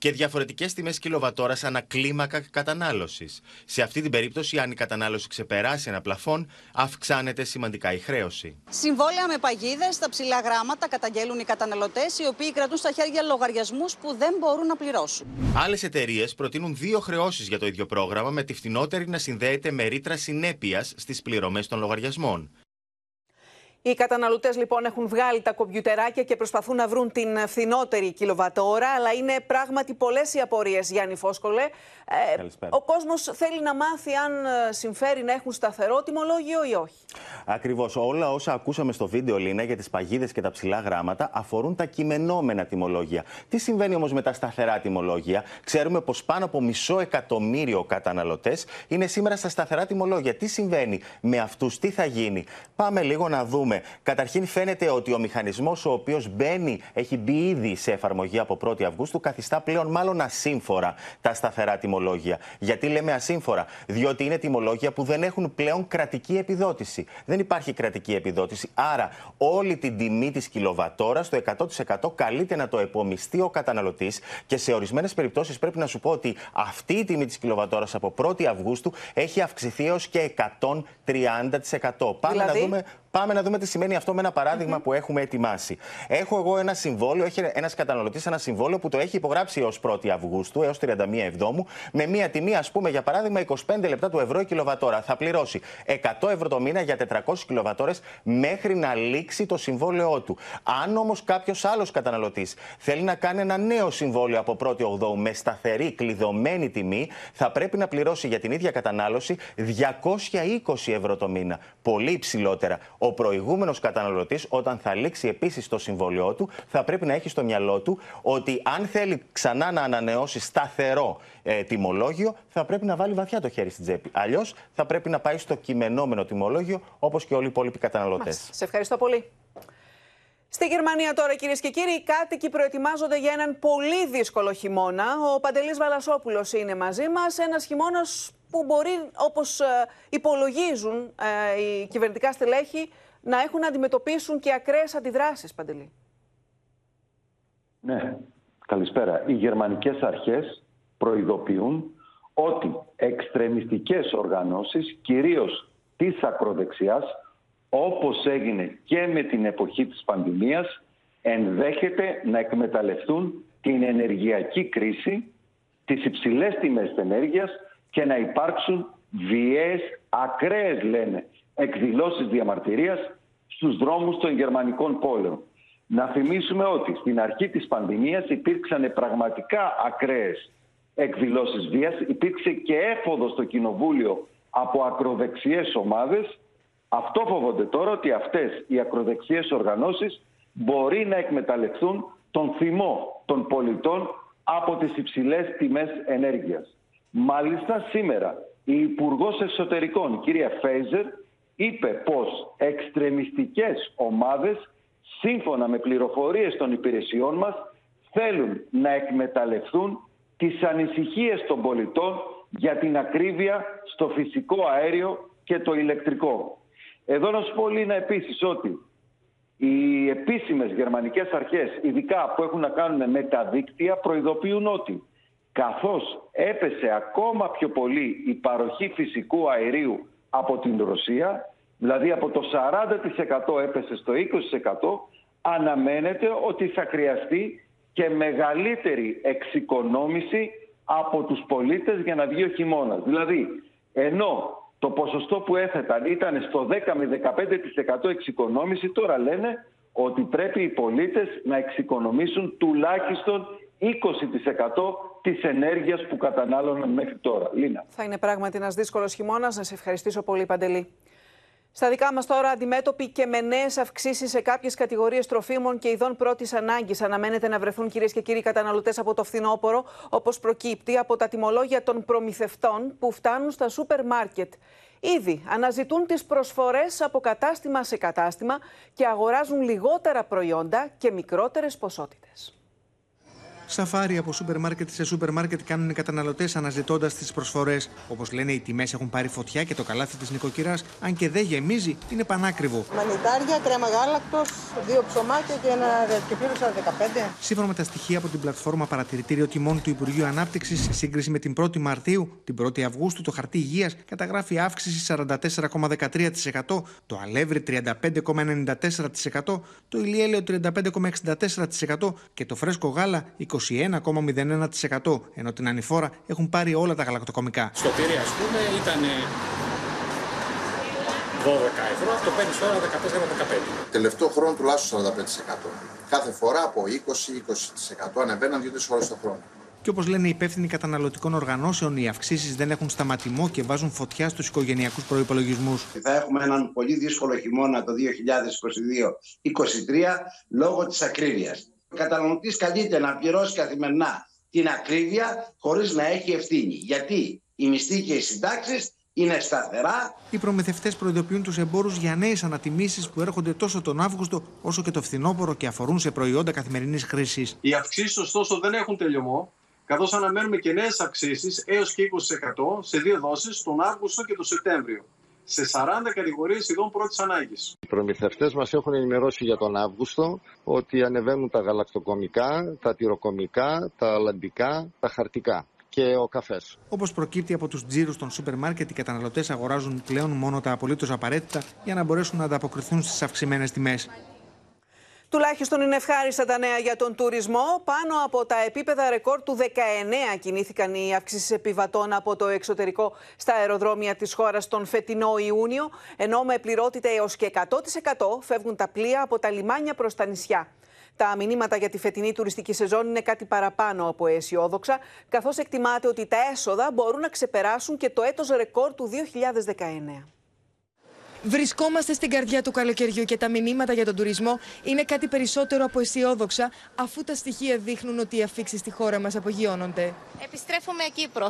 και διαφορετικές τιμές κιλοβατόρας ανά κλίμακα κατανάλωσης. Σε αυτή την περίπτωση, αν η κατανάλωση ξεπεράσει ένα πλαφόν, αυξάνεται σημαντικά η χρέωση. Συμβόλαια με παγίδες, στα ψηλά γράμματα καταγγέλουν οι καταναλωτές, οι οποίοι κρατούν στα χέρια λογαριασμούς που δεν μπορούν να πληρώσουν. Άλλες εταιρείες προτείνουν δύο χρεώσεις για το ίδιο πρόγραμμα, με τη φτηνότερη να συνδέεται με ρήτρα συνέπειας στις πληρωμές των λογαριασμών. Οι καταναλωτές λοιπόν έχουν βγάλει τα κομπιουτεράκια και προσπαθούν να βρουν την φθηνότερη κιλοβατόρα, αλλά είναι πράγματι πολλές οι απορίες, Γιάννη Φόσκολε. Ε, ο κόσμος θέλει να μάθει αν ε, συμφέρει να έχουν σταθερό τιμολόγιο ή όχι. Ακριβώς. Όλα όσα ακούσαμε στο βίντεο, Λίνα, για τις παγίδες και τα ψηλά γράμματα αφορούν τα κειμενόμενα τιμολόγια. Τι συμβαίνει όμως με τα σταθερά τιμολόγια; Ξέρουμε πως πάνω από μισό εκατομμύριο καταναλωτές είναι σήμερα στα σταθερά τιμολόγια. Τι συμβαίνει με αυτούς, τι θα γίνει; Πάμε λίγο να δούμε. Καταρχήν, φαίνεται ότι ο μηχανισμός ο οποίος μπαίνει, έχει μπει ήδη σε εφαρμογή από 1η Αυγούστου, καθιστά πλέον μάλλον ασύμφορα τα σταθερά τιμολόγια. Γιατί λέμε ασύμφορα, Διότι είναι τιμολόγια που δεν έχουν πλέον κρατική επιδότηση. Δεν υπάρχει κρατική επιδότηση. Άρα, όλη την τιμή της κιλοβατόρας, το 100% καλείται να το επομιστεί ο καταναλωτής και σε ορισμένες περιπτώσεις πρέπει να σου πω ότι αυτή η τιμή της κιλοβατόρας από 1η Αυγούστου έχει αυξηθεί έως και 130%. Πάμε να Δηλαδή; δούμε Πάμε να δούμε τι σημαίνει αυτό με ένα παραδειγμα που έχουμε ετοιμάσει. Έχω εγώ ένα συμβόλαιο, έχει ένας καταναλωτής ένα συμβόλαιο που το έχει υπογράψει έως 1η Αυγούστου, έως 31 Εβδόμου, με μια τιμή, ας πούμε, για παράδειγμα, 25 λεπτά του ευρώ η κιλοβατόρα. Θα πληρώσει 100 ευρώ το μήνα για 400 κιλοβατόρες μέχρι να λήξει το συμβόλαιό του. Αν όμως κάποιος άλλος καταναλωτής θέλει να κάνει ένα νέο συμβόλαιο από 1η Ογδόου με σταθερή, κλειδωμένη τιμή, θα πρέπει να πληρώσει για την ίδια κατανάλωση 220 ευρώ το μήνα. Πολύ υψηλότερα. Ο προηγούμενος καταναλωτής, όταν θα λήξει επίσης το συμβόλαιό του, θα πρέπει να έχει στο μυαλό του ότι αν θέλει ξανά να ανανεώσει σταθερό ε, τιμολόγιο, θα πρέπει να βάλει βαθιά το χέρι στην τσέπη. Αλλιώς θα πρέπει να πάει στο κειμενόμενο τιμολόγιο, όπως και όλοι οι υπόλοιποι καταναλωτές. Σε ευχαριστώ πολύ. Στη Γερμανία τώρα, κυρίες και κύριοι, οι κάτοικοι προετοιμάζονται για έναν πολύ δύσκολο χειμώνα. Ο Παντελής Βαλασόπουλος είναι μαζί μας. Ένας χειμώνας που μπορεί, όπως υπολογίζουν ε, οι κυβερνητικά στελέχη, να έχουν να αντιμετωπίσουν και ακραίες αντιδράσεις, Παντελή. Ναι, καλησπέρα. Οι γερμανικές αρχές προειδοποιούν ότι εξτρεμιστικές οργανώσεις, κυρίως της ακροδεξιάς, όπως έγινε και με την εποχή της πανδημίας, ενδέχεται να εκμεταλλευτούν την ενεργειακή κρίση, τις υψηλές τιμές της ενέργειας και να υπάρξουν βιαίες, ακραίες λένε, εκδηλώσεις διαμαρτυρίας στους δρόμους των γερμανικών πόλεων. Να θυμίσουμε ότι στην αρχή της πανδημίας υπήρξαν πραγματικά ακραίες εκδηλώσεις βίας. Υπήρξε και έφοδος στο κοινοβούλιο από ακροδεξιές ομάδες. Αυτό φοβόνται τώρα ότι αυτές οι ακροδεξιές οργανώσεις μπορεί να εκμεταλλευτούν τον θυμό των πολιτών από τις υψηλές τιμές ενέργειας. Μάλιστα σήμερα η Υπουργός Εσωτερικών, κυρία Φέιζερ, είπε πως εξτρεμιστικές ομάδες, σύμφωνα με πληροφορίες των υπηρεσιών μας, θέλουν να εκμεταλλευτούν τις ανησυχίες των πολιτών για την ακρίβεια στο φυσικό αέριο και το ηλεκτρικό. Εδώ να σου πω Λίνα επίσης ότι οι επίσημες γερμανικές αρχές, ειδικά που έχουν να κάνουν με τα δίκτυα, προειδοποιούν ότι καθώς έπεσε ακόμα πιο πολύ η παροχή φυσικού αερίου από την Ρωσία, δηλαδή από το 40% έπεσε στο 20%, αναμένεται ότι θα χρειαστεί και μεγαλύτερη εξοικονόμηση από τους πολίτες για να βγει ο χειμώνας. Δηλαδή, ενώ το ποσοστό που έθεταν ήταν στο 10 με 15% εξοικονόμηση, τώρα λένε ότι πρέπει οι πολίτες να εξοικονομήσουν τουλάχιστον 20% της ενέργειας που κατανάλωναν μέχρι τώρα. Λίνα. Θα είναι πράγματι ένας δύσκολος χειμώνας. Να σε ευχαριστήσω πολύ, Παντελή. Στα δικά μας τώρα, αντιμέτωποι και με νέες αυξήσεις σε κάποιες κατηγορίες τροφίμων και ειδών πρώτης ανάγκης, αναμένεται να βρεθούν κυρίες και κύριοι καταναλωτές από το φθινόπωρο, όπως προκύπτει από τα τιμολόγια των προμηθευτών που φτάνουν στα σούπερ μάρκετ. Ήδη αναζητούν τις προσφορές από κατάστημα σε κατάστημα και αγοράζουν λιγότερα προϊόντα και μικρότερες ποσότητες. Σαφάρι από σούπερ μάρκετ σε σούπερ μάρκετ κάνουν οι καταναλωτές αναζητώντας τις προσφορές. Όπως λένε, οι τιμές έχουν πάρει φωτιά και το καλάθι της νοικοκυράς, αν και δεν γεμίζει, είναι πανάκριβο. Μανιτάρια, κρέμα γάλακτος, δύο ψωμάκια και ένα κεφίρο 15. Σύμφωνα με τα στοιχεία από την πλατφόρμα Παρατηρητήριο Τιμών του Υπουργείου Ανάπτυξης, σε σύγκριση με την 1η Μαρτίου, την 1η Αυγούστου, το χαρτί υγείας καταγράφει αύξηση 44,13%, το αλεύρι 35,94%, το ηλιέλαιο 35,64% και το φρέσκο γάλα 21,01%, ενώ την ανηφόρα έχουν πάρει όλα τα γαλακτοκομικά. Στο Πύρι, ας πούμε, ήταν ευρώ, αυτό παίρνεις τώρα 14-15. Τελευταίο χρόνο τουλάχιστον 45%. Κάθε φορά από 20-20% ανεβαίναν δύο-τρει φορές το χρόνο. Και όπως λένε οι υπεύθυνοι καταναλωτικών οργανώσεων, οι αυξήσεις δεν έχουν σταματημό και βάζουν φωτιά στους οικογενειακούς προπολογισμού. Θα έχουμε έναν πολύ δύσκολο χειμώνα το 2022-2023 λόγω της ακρίβειας. Ο καταναλωτής καλείται να πληρώσει καθημερινά την ακρίβεια χωρίς να έχει ευθύνη. Γιατί οι μισθοί και οι συντάξεις είναι σταθερά. Οι προμηθευτές προειδοποιούν τους εμπόρους για νέες ανατιμήσεις που έρχονται τόσο τον Αύγουστο όσο και το φθινόπωρο και αφορούν σε προϊόντα καθημερινής χρήσης. Οι αυξήσεις, ωστόσο, δεν έχουν τελειωμό, καθώς αναμένουμε και νέες αυξήσεις έως και 20% σε δύο δόσεις τον Αύγουστο και τον Σεπτέμβριο. Σε 40 κατηγορίες ειδών πρώτης ανάγκης. Οι προμηθευτές μας έχουν ενημερώσει για τον Αύγουστο ότι ανεβαίνουν τα γαλακτοκομικά, τα τυροκομικά, τα αλαντικά, τα χαρτικά και ο καφές. Όπως προκύπτει από τους τζίρους των σούπερ μάρκετ, οι καταναλωτές αγοράζουν πλέον μόνο τα απολύτως απαραίτητα για να μπορέσουν να ανταποκριθούν στις αυξημένες τιμές. Τουλάχιστον είναι ευχάριστα τα νέα για τον τουρισμό. Πάνω από τα επίπεδα ρεκόρ του 19 κινήθηκαν οι αυξήσεις επιβατών από το εξωτερικό στα αεροδρόμια της χώρας τον φετινό Ιούνιο, ενώ με πληρότητα έως και 100% φεύγουν τα πλοία από τα λιμάνια προς τα νησιά. Τα μηνύματα για τη φετινή τουριστική σεζόν είναι κάτι παραπάνω από αισιόδοξα, καθώς εκτιμάται ότι τα έσοδα μπορούν να ξεπεράσουν και το έτος ρεκόρ του 2019. Βρισκόμαστε στην καρδιά του καλοκαιριού και τα μηνύματα για τον τουρισμό είναι κάτι περισσότερο από αισιόδοξα, αφού τα στοιχεία δείχνουν ότι οι αφήξεις στη χώρα μας απογειώνονται. Επιστρέφουμε Κύπρο.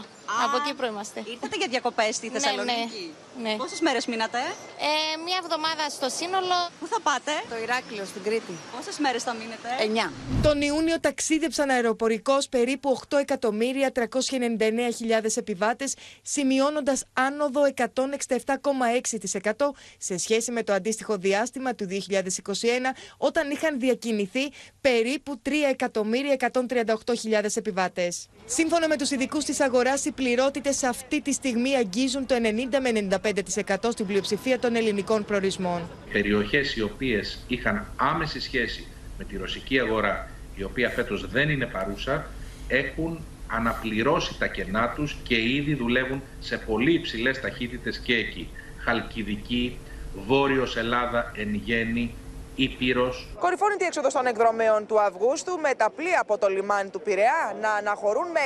Από Κύπρο είμαστε. Ήρθατε για διακοπές στη Θεσσαλονίκη; Ναι, ναι. Πόσες μέρες μείνατε, Ε, μία εβδομάδα στο σύνολο. Πού θα πάτε, Το Ηράκλειο στην Κρήτη. Πόσες μέρες θα μείνετε, Εννιά. Τον Ιούνιο ταξίδεψαν αεροπορικώ περίπου 8.399.000 επιβάτες, σημειώνοντας άνοδο 167,6% σε σχέση με το αντίστοιχο διάστημα του 2021, όταν είχαν διακινηθεί περίπου 3.138.000 επιβάτες. Σύμφωνα με τους ειδικούς της αγοράς, οι πληρότητες αυτή τη στιγμή αγγίζουν το 90 με 95% στην πλειοψηφία των ελληνικών προορισμών. περιοχές οι οποίες είχαν άμεση σχέση με τη ρωσική αγορά, η οποία φέτος δεν είναι παρούσα, έχουν αναπληρώσει τα κενά τους και ήδη δουλεύουν σε πολύ υψηλές ταχύτητες και εκεί. Χαλκιδική, Βόρειος Ελλάδα, εν γέννη, Ήπειρος, Κορυφώνει η έξοδος των εκδρομέων του Αυγούστου με τα πλοία από το λιμάνι του Πειραιά να αναχωρούν με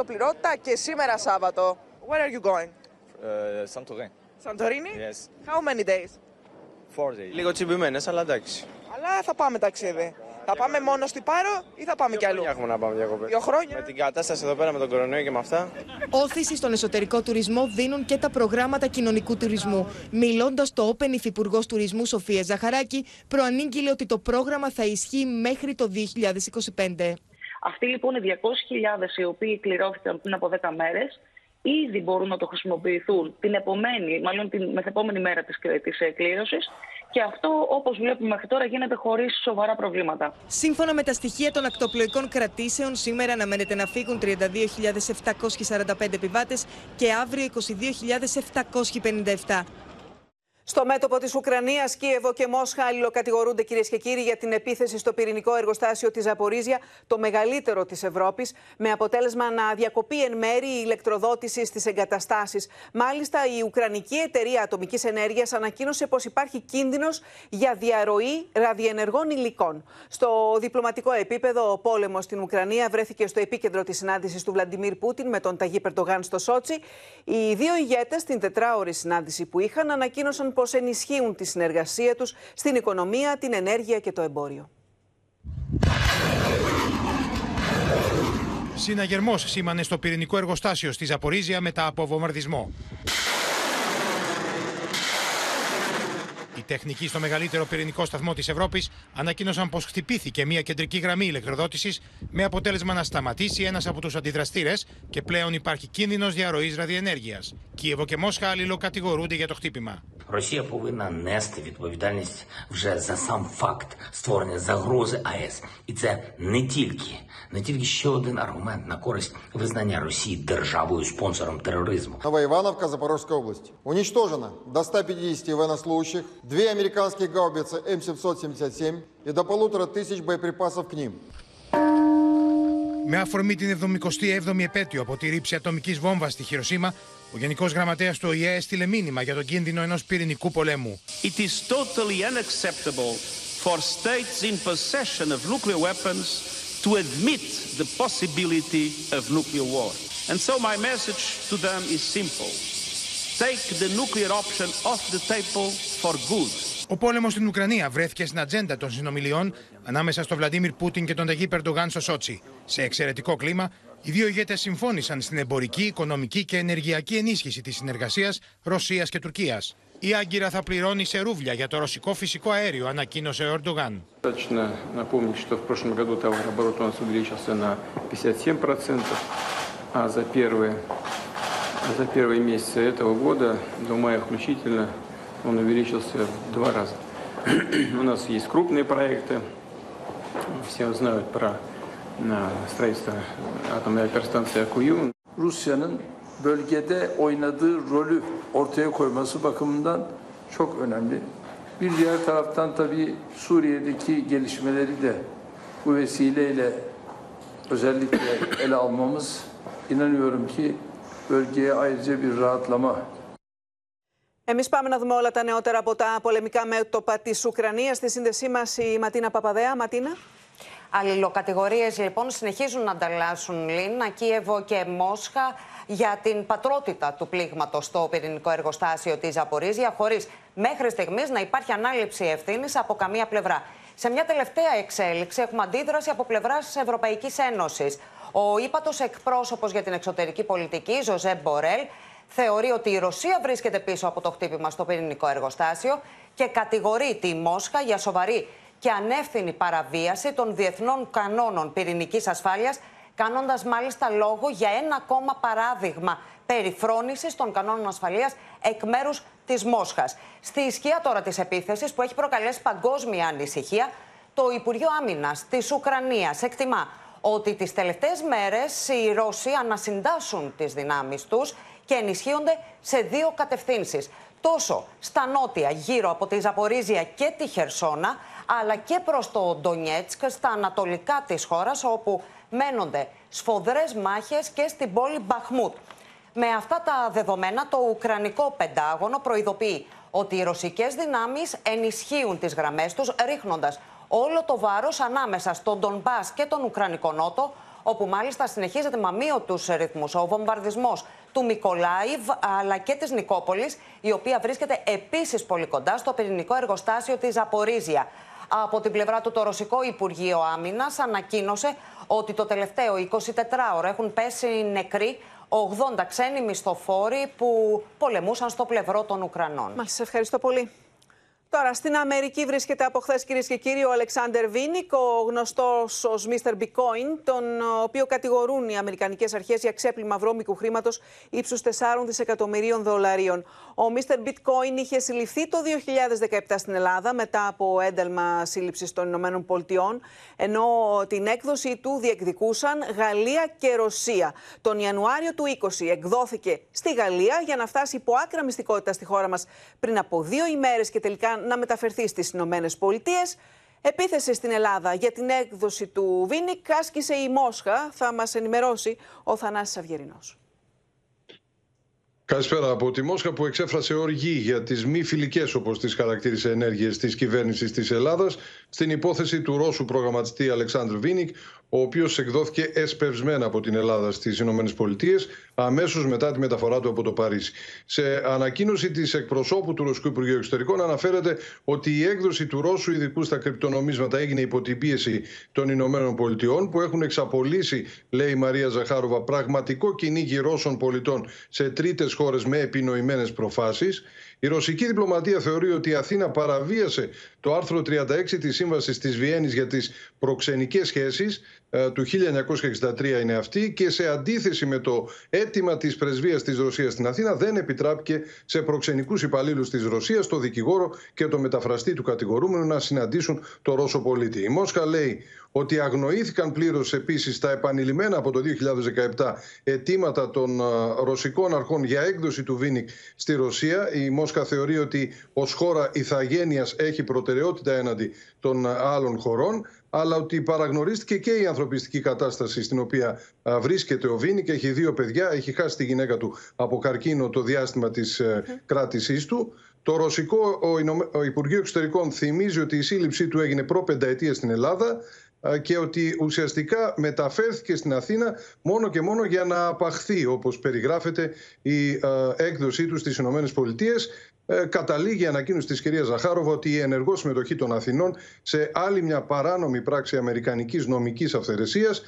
100% πληρότητα και σήμερα Σάββατο. Where are you going? Uh, Santorin. Santorini? Yes. How many days? Four days. Λίγο τσιμπημένες, αλλά εντάξει. Αλλά θα πάμε ταξίδι. Θα πάμε μόνο στην Πάρο ή θα πάμε κι αλλού; Έχουμε να πάμε διακοπές. Δύο χρόνια. Με την κατάσταση εδώ πέρα με τον κορονοϊό και με αυτά. Όθηση στον εσωτερικό τουρισμό δίνουν και τα προγράμματα κοινωνικού τουρισμού. Μιλώντας το Open Υφυπουργός Τουρισμού Σοφία Ζαχαράκη, προανήγγειλε ότι το πρόγραμμα θα ισχύει μέχρι το 2025. Αυτοί λοιπόν οι 200.000 οι οποίοι κληρώθηκαν πριν από 10 μέρες, ήδη μπορούν να το χρησιμοποιηθούν την επομένη, μάλλον την μεθεπόμενη μέρα της, της ε, κλήρωσης και αυτό όπως βλέπουμε μέχρι τώρα γίνεται χωρίς σοβαρά προβλήματα. Σύμφωνα με τα στοιχεία των ακτοπλοϊκών κρατήσεων, σήμερα αναμένεται να φύγουν 32.745 επιβάτες και αύριο 22.757. Στο μέτωπο της Ουκρανίας, Κίεβο και Μόσχα αλληλοκατηγορούνται κυρίες και κύριοι για την επίθεση στο πυρηνικό εργοστάσιο της Ζαπορίζια, το μεγαλύτερο της Ευρώπης, με αποτέλεσμα να διακοπεί εν μέρη η ηλεκτροδότηση στις εγκαταστάσεις. Μάλιστα, η Ουκρανική Εταιρεία Ατομικής Ενέργειας ανακοίνωσε πως υπάρχει κίνδυνος για διαρροή ραδιενεργών υλικών. Στο διπλωματικό επίπεδο, ο πόλεμος στην Ουκρανία βρέθηκε στο επίκεντρο της συνάντησης του Βλαντιμίρ Πούτιν με τον Ταγί Περτογάν στο Σότσι. Οι δύο ηγέτες, στην τετράωρη συνάντηση που είχαν, ανακοίνωσαν πως ενισχύουν τη συνεργασία τους στην οικονομία, την ενέργεια και το εμπόριο. Συναγερμός σήμανε στο πυρηνικό εργοστάσιο στη Ζαπορίζια μετά από βομβαρδισμό. Οι τεχνικοί στο μεγαλύτερο πυρηνικό σταθμό τη Ευρώπη ανακοίνωσαν πω χτυπήθηκε μια κεντρική γραμμή ηλεκτροδότηση με αποτέλεσμα να σταματήσει ένα από του αντιδραστήρε και πλέον υπάρχει κίνδυνο διαρροή ραδιενέργεια. Κίεβο και Μόσχα αλληλοκατηγορούνται για το χτύπημα. Росія повинна нести відповідальність вже за сам факт створення загрози АЕС, і це не тільки не тільки ще один аргумент на користь визнання Росії державою спонсором тероризму. Новоивановка Запорожской области. Уничтожено до 150 военнослужащих, две американские гаубицы М777 и до полутора тысяч боеприпасов к ним. Με αφορμή την 77η επέτειο από τη ρήψη ατομική βόμβα στη Χειροσύμα, ο Γενικό Γραμματέα του ΟΗΕ έστειλε μήνυμα για τον κίνδυνο ενό πυρηνικού πολέμου. It is totally unacceptable for states in possession of nuclear weapons to admit the possibility of nuclear war. And so my message to them is simple. Take the nuclear option off the table for good. Ο πόλεμο στην Ουκρανία βρέθηκε στην ατζέντα των συνομιλιών ανάμεσα στο Βλαντίμιρ Πούτιν και τον Ταγί Περντογάν στο Σότσι. Σε εξαιρετικό κλίμα, οι δύο ηγέτε συμφώνησαν στην εμπορική, οικονομική και ενεργειακή ενίσχυση τη συνεργασία Ρωσία και Τουρκία. Η Άγκυρα θα πληρώνει σε ρούβλια για το ρωσικό φυσικό αέριο, ανακοίνωσε ο Ερντογάν. Достаточно напомнить, что в прошлом году товарооборот у нас увеличился на 57%, а за первые, а за первые месяцы этого года, до мая включительно, он увеличился в два раза. У нас есть крупные проекты, все знают про на, stratejista atom elektrostansiyası Akkuyu. Rusya'nın bölgede oynadığı rolü ortaya koyması bakımından çok önemli. Bir diğer taraftan tabii Suriye'deki gelişmeleri de bu vesileyle özellikle ele almamız inanıyorum ki bölgeye ayrıca bir rahatlama Εμείς πάμε να δούμε όλα τα νεότερα από τα πολεμικά μέτωπα της Ουκρανίας. Στη σύνδεσή μας η Ματίνα Παπαδέα. Ματίνα. Αλληλοκατηγορίες λοιπόν συνεχίζουν να ανταλλάσσουν Λίνα, Κίεβο και Μόσχα για την πατρότητα του πλήγματος στο πυρηνικό εργοστάσιο της Ζαπορίζια, χωρίς μέχρι στιγμής να υπάρχει ανάληψη ευθύνης από καμία πλευρά. Σε μια τελευταία εξέλιξη έχουμε αντίδραση από πλευράς τη Ευρωπαϊκής Ένωσης. Ο ύπατος εκπρόσωπος για την εξωτερική πολιτική, Ζωζέ Μπορέλ, θεωρεί ότι η Ρωσία βρίσκεται πίσω από το χτύπημα στο πυρηνικό εργοστάσιο και κατηγορεί τη Μόσχα για σοβαρή και ανεύθυνη παραβίαση των διεθνών κανόνων πυρηνικής ασφάλειας, κάνοντας μάλιστα λόγο για ένα ακόμα παράδειγμα περιφρόνησης των κανόνων ασφαλείας εκ μέρους της Μόσχας. Στη ισχύα τώρα της επίθεσης που έχει προκαλέσει παγκόσμια ανησυχία, το Υπουργείο Άμυνας της Ουκρανίας εκτιμά ότι τις τελευταίες μέρες οι Ρώσοι ανασυντάσσουν τις δυνάμεις τους και ενισχύονται σε δύο κατευθύνσεις. Τόσο στα νότια γύρω από τη Ζαπορίζια και τη Χερσόνα, αλλά και προς το Ντονιέτσκ στα ανατολικά της χώρας όπου μένονται σφοδρές μάχες και στην πόλη Μπαχμούτ. Με αυτά τα δεδομένα το Ουκρανικό Πεντάγωνο προειδοποιεί ότι οι ρωσικές δυνάμεις ενισχύουν τις γραμμές τους ρίχνοντας όλο το βάρος ανάμεσα στον Ντονμπάς και τον Ουκρανικό Νότο όπου μάλιστα συνεχίζεται με αμύωτους ρυθμούς ο βομβαρδισμός του Μικολάιβ αλλά και της Νικόπολης η οποία βρίσκεται επίσης πολύ κοντά στο πυρηνικό εργοστάσιο της Ζαπορίζια. Από την πλευρά του, το Ρωσικό Υπουργείο Άμυνας ανακοίνωσε ότι το τελευταίο 24ωρο έχουν πέσει νεκροί 80 ξένοι μισθοφόροι που πολεμούσαν στο πλευρό των Ουκρανών. Μάλιστα, ευχαριστώ πολύ. Τώρα, στην Αμερική βρίσκεται από χθες, κυρίες και κύριοι, ο Αλεξάνδρ Βίνικ, ο γνωστός ως Mr. Bitcoin, τον οποίο κατηγορούν οι Αμερικανικές Αρχές για ξέπλυμα βρώμικου χρήματος ύψους 4 δισεκατομμυρίων δολαρίων. Ο Mr. Bitcoin είχε συλληφθεί το 2017 στην Ελλάδα μετά από ένταλμα σύλληψης των Ηνωμένων Πολιτειών, ενώ την έκδοση του διεκδικούσαν Γαλλία και Ρωσία. Τον Ιανουάριο του 20 εκδόθηκε στη Γαλλία για να φτάσει υπό άκρα μυστικότητα στη χώρα μας πριν από δύο ημέρες και τελικά να μεταφερθεί στις Ηνωμένες Πολιτείες. Επίθεση στην Ελλάδα για την έκδοση του Βίνικ άσκησε η Μόσχα. Θα μας ενημερώσει ο Θανάσης Αυγερινός. Καλησπέρα από τη Μόσχα που εξέφρασε οργή για τις μη φιλικές, όπως τις χαρακτήρισε, ενέργειες της κυβέρνησης της Ελλάδας στην υπόθεση του Ρώσου προγραμματιστή Αλεξάνδρ Βίνικ, ο οποίος εκδόθηκε εσπευσμένα από την Ελλάδα στις ΗΠΑ αμέσως μετά τη μεταφορά του από το Παρίσι. Σε ανακοίνωση της εκπροσώπου του Ρωσικού Υπουργείου Εξωτερικών αναφέρεται ότι η έκδοση του Ρώσου ειδικού στα κρυπτονομίσματα έγινε υπό την πίεση των Ηνωμένων Πολιτειών, που έχουν εξαπολύσει, λέει η Μαρία Ζαχάροβα, πραγματικό κυνήγι Ρώσων πολιτών σε τρίτες χώρες με επινοημένες προφάσεις. Η ρωσική διπλωματία θεωρεί ότι η Αθήνα παραβίασε το άρθρο 36 της Σύμβασης της Βιέννης για τις προξενικές σχέσεις ε, του 1963 είναι αυτή και σε αντίθεση με το αίτημα της πρεσβείας της Ρωσίας στην Αθήνα δεν επιτράπηκε σε προξενικούς υπαλλήλους της Ρωσίας, το δικηγόρο και το μεταφραστή του κατηγορούμενου να συναντήσουν το Ρώσο πολίτη. Η Μόσχα λέει ότι αγνοήθηκαν πλήρως επίσης τα επανειλημμένα από το 2017 αιτήματα των ρωσικών αρχών για έκδοση του Βίνικ στη Ρωσία. Η Μόσχα θεωρεί ότι ως χώρα ηθαγένειας έχει προτεραιότητα έναντι των άλλων χωρών. Αλλά ότι παραγνωρίστηκε και η ανθρωπιστική κατάσταση στην οποία βρίσκεται ο Βίνικ. Έχει δύο παιδιά, έχει χάσει τη γυναίκα του από καρκίνο το διάστημα της κράτησής του. Το ρωσικό ο Υπουργείο Εξωτερικών θυμίζει ότι η σύλληψή του έγινε προ πενταετία στην Ελλάδα και ότι ουσιαστικά μεταφέρθηκε στην Αθήνα μόνο και μόνο για να απαχθεί, όπως περιγράφεται η έκδοσή του στις Ηνωμένες Πολιτείες. Ε, καταλήγει η ανακοίνωση της κυρίας Ζαχάροβα ότι η ενεργό συμμετοχή των Αθηνών σε άλλη μια παράνομη πράξη αμερικανικής νομικής αυθαιρεσίας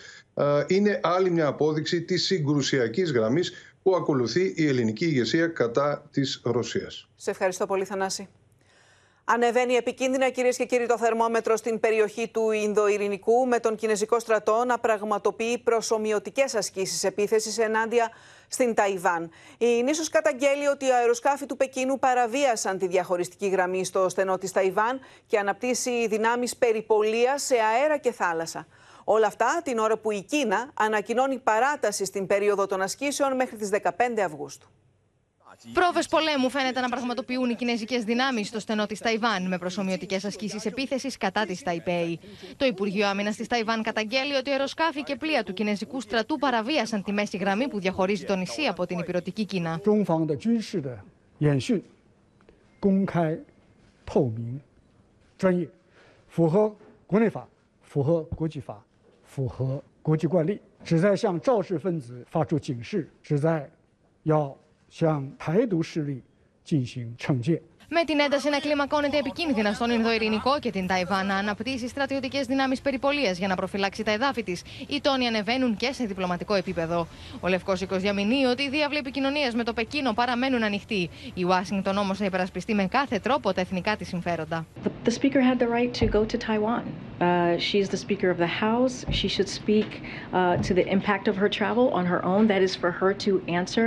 είναι άλλη μια απόδειξη της συγκρουσιακής γραμμής που ακολουθεί η ελληνική ηγεσία κατά της Ρωσίας. Σε ευχαριστώ πολύ Θανάση. Ανεβαίνει επικίνδυνα, κυρίες και κύριοι, το θερμόμετρο στην περιοχή του Ινδοειρηνικού με τον Κινέζικο στρατό να πραγματοποιεί προσωμιωτικές ασκήσεις επίθεσης ενάντια στην Ταϊβάν. Η νήσος καταγγέλει ότι οι αεροσκάφη του Πεκίνου παραβίασαν τη διαχωριστική γραμμή στο στενό της Ταϊβάν και αναπτύσσει δυνάμεις περιπολίας σε αέρα και θάλασσα. Όλα αυτά την ώρα που η Κίνα ανακοινώνει παράταση στην περίοδο των ασκήσεων μέχρι τις 15 Αυγούστου. Πρόβες πολέμου φαίνεται να πραγματοποιούν οι κινέζικες δυνάμεις στο στενό της Ταϊβάν με προσωμιωτικές ασκήσεις επίθεσης κατά της Ταϊπέη. Το Υπουργείο Άμυνας της Ταϊβάν καταγγέλει ότι αεροσκάφη και πλοία του κινέζικου στρατού παραβίασαν τη μέση γραμμή που διαχωρίζει το νησί από την υπηρετική Κίνα. Με την ένταση να κλιμακώνεται επικίνδυνα στον Ινδοειρηνικό και την Ταϊβάν να αναπτύσσει στρατιωτικές δυνάμεις περιπολίας για να προφυλάξει τα εδάφη της, οι τόνοι ανεβαίνουν και σε διπλωματικό επίπεδο. Ο Λευκός Οίκος διαμηνύει ότι οι διάβλοι επικοινωνίας με το Πεκίνο παραμένουν ανοιχτοί. Η Ουάσιγκτον όμως θα υπερασπιστεί με κάθε τρόπο τα εθνικά της συμφέροντα. The speaker had the right to go to Taiwan. Uh, she is the speaker of the House. She should speak uh, to the impact of her travel on her own. That is for her to answer.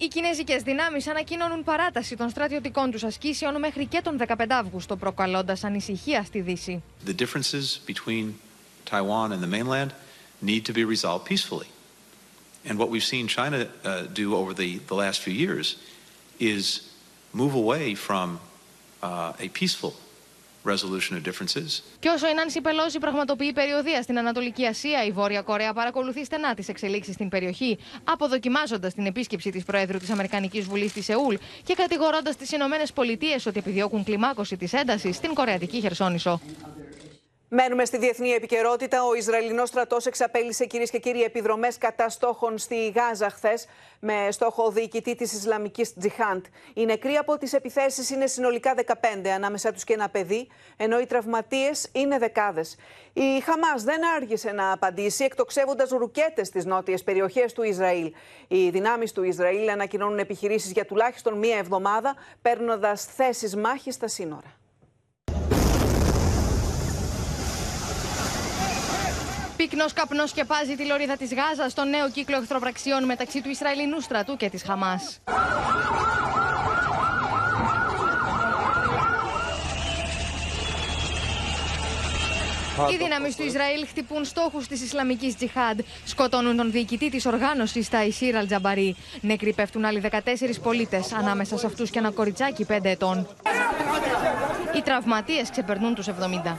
Οι κινέζικε δυνάμει ανακοίνωνουν παράταση των στρατιωτικών του ασκήσεων μέχρι και τον 15 Αύγουστο, προκαλώντα ανησυχία στη Δύση. The differences between Taiwan and the mainland need to be resolved peacefully. And what we've seen China uh, do over the, the last few years is move away from uh, a peaceful resolution of differences. Και όσο η Νάνση Πελώση πραγματοποιεί περιοδία στην Ανατολική Ασία, η Βόρεια Κορέα παρακολουθεί στενά τις εξελίξεις στην περιοχή, αποδοκιμάζοντας την επίσκεψη της Προέδρου της Αμερικανικής Βουλής στη Σεούλ και κατηγορώντας τις Ηνωμένες Πολιτείες ότι επιδιώκουν κλιμάκωση της έντασης στην Κορεατική Χερσόνησο. Μένουμε στη διεθνή επικαιρότητα. Ο Ισραηλινός στρατός εξαπέλυσε κυρίες και κύριοι επιδρομές κατά στόχων στη Γάζα χθες, με στόχο διοικητή της Ισλαμικής Τζιχάντ. Οι νεκροί από τις επιθέσεις είναι συνολικά 15, ανάμεσά τους και ένα παιδί, ενώ οι τραυματίες είναι δεκάδες. Η Χαμάς δεν άργησε να απαντήσει, εκτοξεύοντας ρουκέτες στις νότιες περιοχές του Ισραήλ. Οι δυνάμεις του Ισραήλ ανακοινώνουν επιχειρήσεις για τουλάχιστον μία εβδομάδα, παίρνοντας θέσεις μάχης στα σύνορα. Πύκνο καπνός σκεπάζει τη λωρίδα της Γάζας στο νέο κύκλο εχθροπραξιών μεταξύ του Ισραηλινού στρατού και της Χαμάς. Οι δυνάμει του Ισραήλ χτυπούν στόχους της Ισλαμικής Τζιχάντ. Σκοτώνουν τον διοικητή της οργάνωσης, τα Ισίρ Αλτζαμπαρί. Νεκροί πέφτουν άλλοι 14 πολίτες, ανάμεσα σε αυτούς και ένα κοριτσάκι 5 ετών. Οι τραυματίες ξεπερνούν τους 70.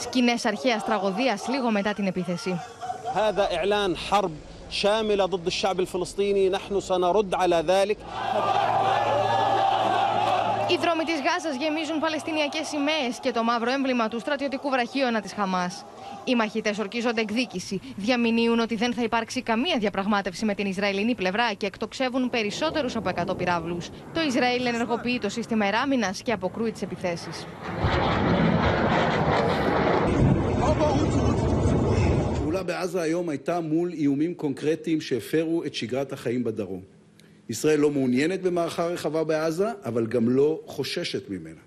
Σκηνές αρχαίας τραγωδίας λίγο μετά την επίθεση. هذا إعلان حرب شاملة ضد الشعب الفلسطيني نحن سنرد على ذلك οι δρόμοι της Γάζας γεμίζουν Παλαιστινιακές σημαίες και το μαύρο έμβλημα του στρατιωτικού βραχίωνα της Χαμάς. Οι μαχητές ορκίζονται εκδίκηση, διαμηνύουν ότι δεν θα υπάρξει καμία διαπραγμάτευση με την Ισραηλινή πλευρά και εκτοξεύουν περισσότερους από 100 πυράβλους. Το Ισραήλ ενεργοποιεί το σύστημα εράμινας και αποκρούει τις επιθέσεις. בעזה היום הייתה מול איומים קונקרטיים שהפרו את שגרת החיים בדרום. ישראל לא מעוניינת במערכה רחבה בעזה, אבל גם לא חוששת ממנה.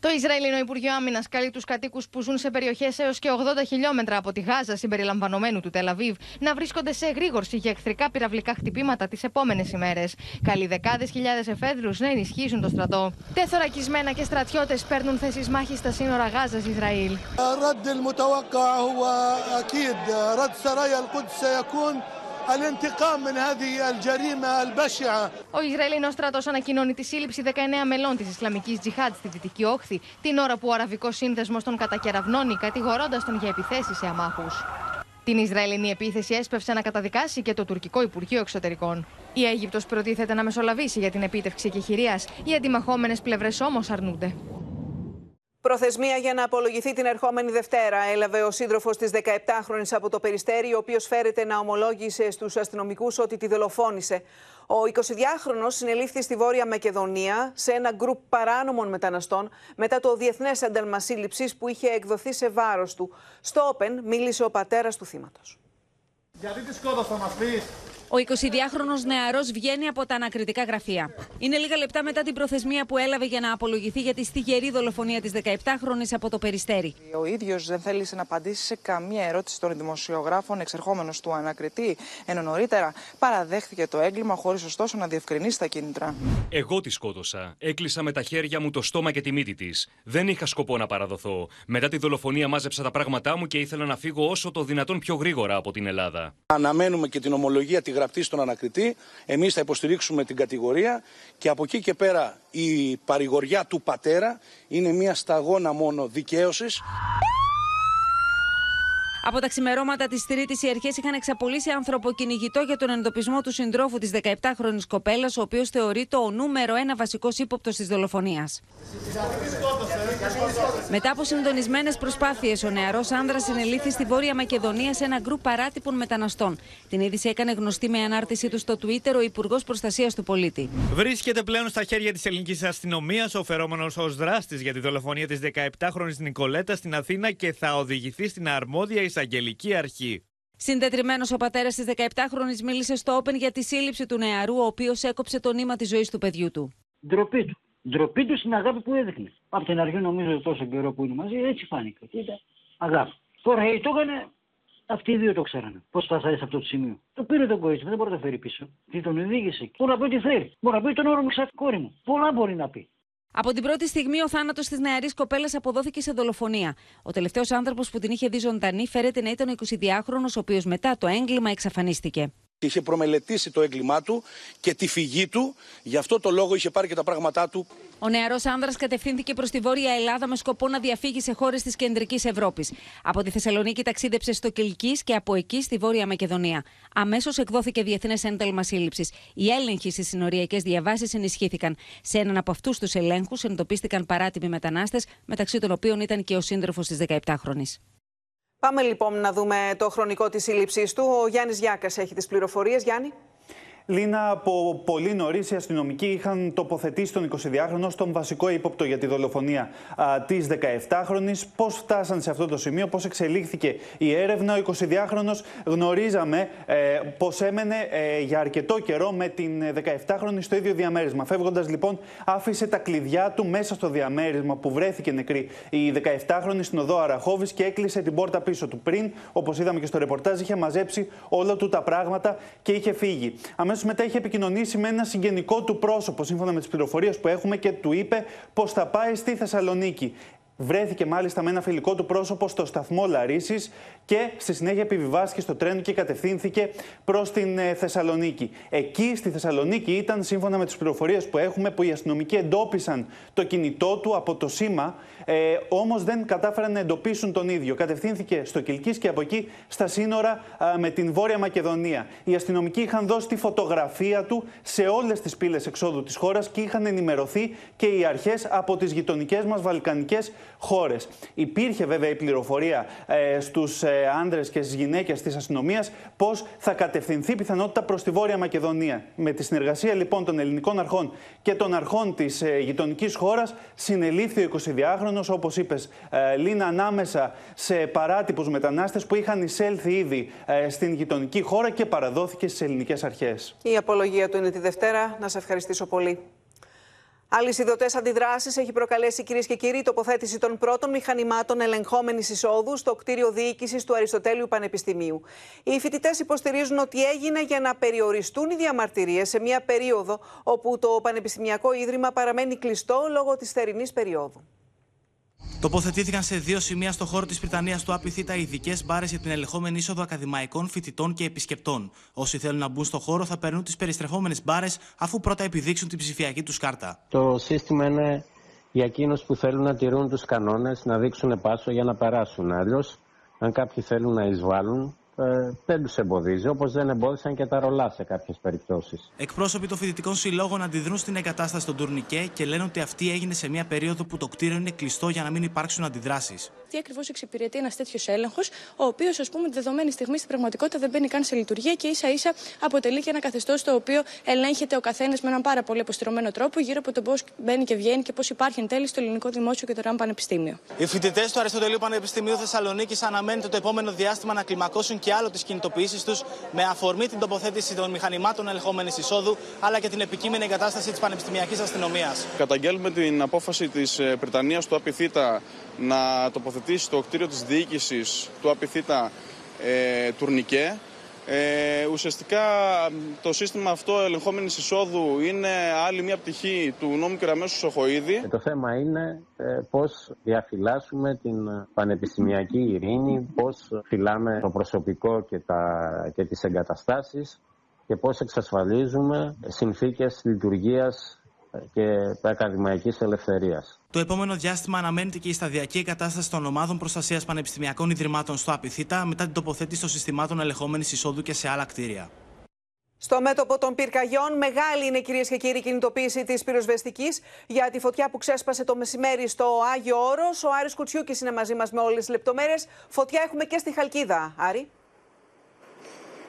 Το Ισραηλινό Υπουργείο Άμυνας καλεί τους κατοίκους που ζουν σε περιοχές έως και 80 χιλιόμετρα από τη Γάζα, συμπεριλαμβανομένου του Τελαβίβ, να βρίσκονται σε εγρήγορση για εχθρικά πυραυλικά χτυπήματα τις επόμενες ημέρες. Καλεί δεκάδες χιλιάδες εφέδρους να ενισχύσουν το στρατό. Τεθωρακισμένα και στρατιώτες παίρνουν θέσεις μάχης στα σύνορα Γάζα-Ισραήλ. الانتقام من هذه الجريمة البشعة Ο Ισραηλινός στρατός ανακοινώνει τη σύλληψη 19 μελών της Ισλαμικής Τζιχάντ στη Δυτική Όχθη, την ώρα που ο Αραβικός Σύνδεσμος τον κατακεραυνώνει, κατηγορώντας τον για επιθέσεις σε αμάχους. Την Ισραηλινή επίθεση έσπευσε να καταδικάσει και το τουρκικό Υπουργείο Εξωτερικών. Η Αίγυπτος προτίθεται να μεσολαβήσει για την επίτευξη εκεχηρίας. Οι αντιμαχόμενες πλευρές όμως αρνούνται. Προθεσμία για να απολογηθεί την ερχόμενη Δευτέρα έλαβε ο σύντροφος της 17χρονη από το Περιστέρι, ο οποίος φέρεται να ομολόγησε στους αστυνομικούς ότι τη δολοφόνησε. Ο 22χρονο συνελήφθη στη Βόρεια Μακεδονία σε ένα γκρουπ παράνομων μεταναστών μετά το διεθνές ένταλμα σύλληψης που είχε εκδοθεί σε βάρος του. Στο Όπεν μίλησε ο πατέρας του θύματος. Γιατί τη σκότωσα, μας πεις; Ο 22χρονο νεαρός βγαίνει από τα ανακριτικά γραφεία. Είναι λίγα λεπτά μετά την προθεσμία που έλαβε για να απολογηθεί για τη στιγερή δολοφονία της 17χρονη από το Περιστέρι. Ο ίδιος δεν θέλησε να απαντήσει σε καμία ερώτηση των δημοσιογράφων εξερχόμενος του ανακριτή, ενώ νωρίτερα παραδέχθηκε το έγκλημα χωρίς ωστόσο να διευκρινίσει τα κίνητρα. Εγώ τη σκότωσα. Έκλεισα με τα χέρια μου το στόμα και τη μύτη της. Δεν είχα σκοπό να παραδοθώ. Μετά τη δολοφονία μάζεψα τα πράγματά μου και ήθελα να φύγω όσο το δυνατόν πιο γρήγορα από την Ελλάδα. Αναμένουμε και την ομολογία τη γραπτή στον ανακριτή. Εμείς θα υποστηρίξουμε την κατηγορία και από εκεί και πέρα η παρηγοριά του πατέρα είναι μια σταγόνα μόνο δικαίωσης. Από τα ξημερώματα της Τρίτης, οι αρχές είχαν εξαπολύσει ανθρωποκυνηγητό για τον εντοπισμό του συντρόφου της 17χρονη κοπέλας, ο οποίος θεωρείται ο νούμερο ένα βασικός ύποπτος της δολοφονίας. Μετά από συντονισμένες προσπάθειες, ο νεαρός άνδρας συνελήφθη στη Βόρεια Μακεδονία σε ένα γκρουπ παράτυπων μεταναστών. Την είδηση έκανε γνωστή με ανάρτησή του στο Twitter ο Υπουργός Προστασίας του Πολίτη. Βρίσκεται πλέον στα χέρια της ελληνικής αστυνομίας ο φερόμενος ως δράστης για τη δολοφονία της 17χρονη Νικολέτα στην Αθήνα και θα οδηγηθεί στην αρμόδια εισαγγελική αρχή. Συντετριμένος ο πατέρας της 17χρονη μίλησε στο Open για τη σύλληψη του νεαρού, ο οποίος έκοψε το νήμα της ζωής του παιδιού του. Ντροπή του. Ντροπή του στην αγάπη που έδειχνε. Από την αρχή νομίζω τόσο καιρό που είναι μαζί, έτσι φάνηκε. Κοίτα, αγάπη. Τώρα γιατί το έκανε, αυτοί οι δύο το ξέρανε. Πώς θα φτάσει σε αυτό το σημείο. Το πήρε τον κορίτσι, δεν μπορεί να το φέρει πίσω. Τι τον οδήγησε. Μπορεί να πει ό,τι θέλει. Μπορεί να πει τον όρο μου κόρη μου. Πολλά μπορεί να πει. Από την πρώτη στιγμή, ο θάνατος της νεαρής κοπέλας αποδόθηκε σε δολοφονία. Ο τελευταίος άνθρωπος που την είχε δει ζωντανή φέρεται να ήταν ο 22χρονο, ο οποίος μετά το έγκλημα εξαφανίστηκε. Είχε προμελετήσει το έγκλημά του και τη φυγή του. Γι' αυτό το λόγο είχε πάρει και τα πράγματά του. Ο νεαρός άνδρας κατευθύνθηκε προς τη Βόρεια Ελλάδα με σκοπό να διαφύγει σε χώρες της κεντρικής Ευρώπης. Από τη Θεσσαλονίκη ταξίδεψε στο Κυλκή και από εκεί στη Βόρεια Μακεδονία. Αμέσως εκδόθηκε διεθνές ένταλμα σύλληψης. Οι έλεγχοι στις συνοριακές διαβάσεις ενισχύθηκαν. Σε έναν από αυτούς τους ελέγχους εντοπίστηκαν παράτιμοι μετανάστες, μεταξύ των οποίων ήταν και ο σύντροφος της 17χρονη. Πάμε λοιπόν να δούμε το χρονικό της σύλληψής του. Ο Γιάννης Γιάκας έχει τις πληροφορίες. Γιάννη. Λίνα, από πολύ νωρίς οι αστυνομικοί είχαν τοποθετήσει τον 22χρονο στον βασικό ύποπτο για τη δολοφονία της 17χρονη. Πώς φτάσαν σε αυτό το σημείο, πώς εξελίχθηκε η έρευνα. Ο 22χρονο γνωρίζαμε ε, πως έμενε ε, για αρκετό καιρό με την 17χρονη στο ίδιο διαμέρισμα. Φεύγοντας λοιπόν, άφησε τα κλειδιά του μέσα στο διαμέρισμα που βρέθηκε νεκρή η 17χρονη στην οδό Αραχώβης και έκλεισε την πόρτα πίσω του. Πριν, όπως είδαμε και στο ρεπορτάζ, είχε μαζέψει όλα του τα πράγματα και είχε φύγει. Αμέσως μετά είχε επικοινωνήσει με ένα συγγενικό του πρόσωπο, σύμφωνα με τις πληροφορίες που έχουμε, και του είπε πως θα πάει στη Θεσσαλονίκη. Βρέθηκε μάλιστα με ένα φιλικό του πρόσωπο στο σταθμό Λαρίσης και στη συνέχεια επιβιβάστηκε στο τρένο και κατευθύνθηκε προς την ε, Θεσσαλονίκη. Εκεί στη Θεσσαλονίκη ήταν, σύμφωνα με τις πληροφορίες που έχουμε, που οι αστυνομικοί εντόπισαν το κινητό του από το σήμα, ε, όμως δεν κατάφεραν να εντοπίσουν τον ίδιο. Κατευθύνθηκε στο Κυλκής και από εκεί στα σύνορα με την Βόρεια Μακεδονία. Οι αστυνομικοί είχαν δώσει τη φωτογραφία του σε όλες τις πύλες εξόδου της χώρας και είχαν ενημερωθεί και οι αρχές από τις γειτονικές μας βαλκανικές χώρες. Υπήρχε βέβαια η πληροφορία ε, στους ε, άνδρε και στις γυναίκες της αστυνομίας πώς θα κατευθυνθεί πιθανότητα προς τη Βόρεια Μακεδονία. Με τη συνεργασία λοιπόν των ελληνικών αρχών και των αρχών της ε, γειτονικής χώρας, συνελήφθη ο 22χρονο, όπως είπες, ε, Λίνα, ανάμεσα σε παράτυπους μετανάστες που είχαν εισέλθει ήδη ε, στην γειτονική χώρα και παραδόθηκε στις ελληνικές αρχές. Η απολογία του είναι τη Δευτέρα. Να σε ευχαριστήσω πολύ. Αλυσιδωτέ αντιδράσεις έχει προκαλέσει, κυρίες και κύριοι, η τοποθέτηση των πρώτων μηχανημάτων ελεγχόμενης εισόδου στο κτίριο διοίκησης του Αριστοτέλειου Πανεπιστημίου. Οι φοιτητές υποστηρίζουν ότι έγινε για να περιοριστούν οι διαμαρτυρίες σε μια περίοδο όπου το Πανεπιστημιακό Ίδρυμα παραμένει κλειστό λόγω της θερινής περίοδου. Τοποθετήθηκαν σε δύο σημεία στο χώρο της Πριτανίας του ΑΠΙΘΙΤΑ ειδικές μπάρες για την ελεγχόμενη είσοδο ακαδημαϊκών, φοιτητών και επισκεπτών. Όσοι θέλουν να μπουν στο χώρο θα παίρνουν τις περιστρεφόμενες μπάρες αφού πρώτα επιδείξουν την ψηφιακή τους κάρτα. Το σύστημα είναι για εκείνους που θέλουν να τηρούν τους κανόνες, να δείξουν πάσο για να περάσουν. Αλλιώς, αν κάποιοι θέλουν να εισβάλλουν, ε, δεν τους εμποδίζει, όπως δεν εμπόδισαν και τα ρολά σε κάποιες περιπτώσεις. Εκπρόσωποι των φοιτητικών συλλόγων αντιδρούν στην εγκατάσταση των τουρνικέ και λένε ότι αυτή έγινε σε μια περίοδο που το κτίριο είναι κλειστό για να μην υπάρξουν αντιδράσεις. Τι ακριβώς εξυπηρετεί ένας τέτοιος έλεγχος, ο οποίος, ας πούμε, τη δεδομένη στιγμή στην πραγματικότητα δεν μπαίνει καν σε λειτουργία και ίσα ίσα αποτελεί και ένα καθεστώς το οποίο ελέγχεται ο καθένας με έναν πάρα πολύ αποστηρωμένο τρόπο γύρω από το πώς μπαίνει και βγαίνει και πώς υπάρχει εν τέλει στο ελληνικό δημόσιο και το ΡΑΜ Πανεπιστήμιο. Οι φοιτητές του Αριστοτελείου Πανεπιστημίου Θεσσαλονίκης αναμένεται το επόμενο διάστημα να κλιμακώσουν και άλλο τις κινητοποιήσεις τους με αφορμή την τοποθέτηση των μηχανημάτων ελεγχόμενης εισόδου αλλά και την επικείμενη εγκατάσταση της Πανεπιστημιακής Αστυνομίας. Καταγγέλουμε την απόφαση της Πριτανία του ΑΠΙΘΙΤΑ να τοποθετήσει το κτίριο της διοίκησης του ΑΠΙΘΙΤΑ ε, τουρνικέ. Ε, ουσιαστικά το σύστημα αυτό ελεγχόμενης εισόδου είναι άλλη μια πτυχή του νόμου Κεραμέσου Σοχοίδη. Το θέμα είναι ε, πώς διαφυλάσσουμε την πανεπιστημιακή ειρήνη, πώς φυλάμε το προσωπικό και, τα, και τις εγκαταστάσεις και πώς εξασφαλίζουμε συνθήκες λειτουργίας και ακαδημαϊκής ελευθερίας. Το επόμενο διάστημα αναμένεται και η σταδιακή εγκατάσταση των ομάδων προστασίας πανεπιστημιακών ιδρυμάτων στο ΑΠΙΘΙΤΑ μετά την τοποθέτηση των συστημάτων ελεγχόμενης εισόδου και σε άλλα κτίρια. Στο μέτωπο των πυρκαγιών, μεγάλη είναι κυρίες και κύριοι κινητοποίηση της πυροσβεστικής για τη φωτιά που ξέσπασε το μεσημέρι στο Άγιο Όρος. Ο Άρης Κουτσιούκης είναι μαζί μας με όλες τις λεπτομέρειες. Φωτιά έχουμε και στη Χαλκίδα, Άρη.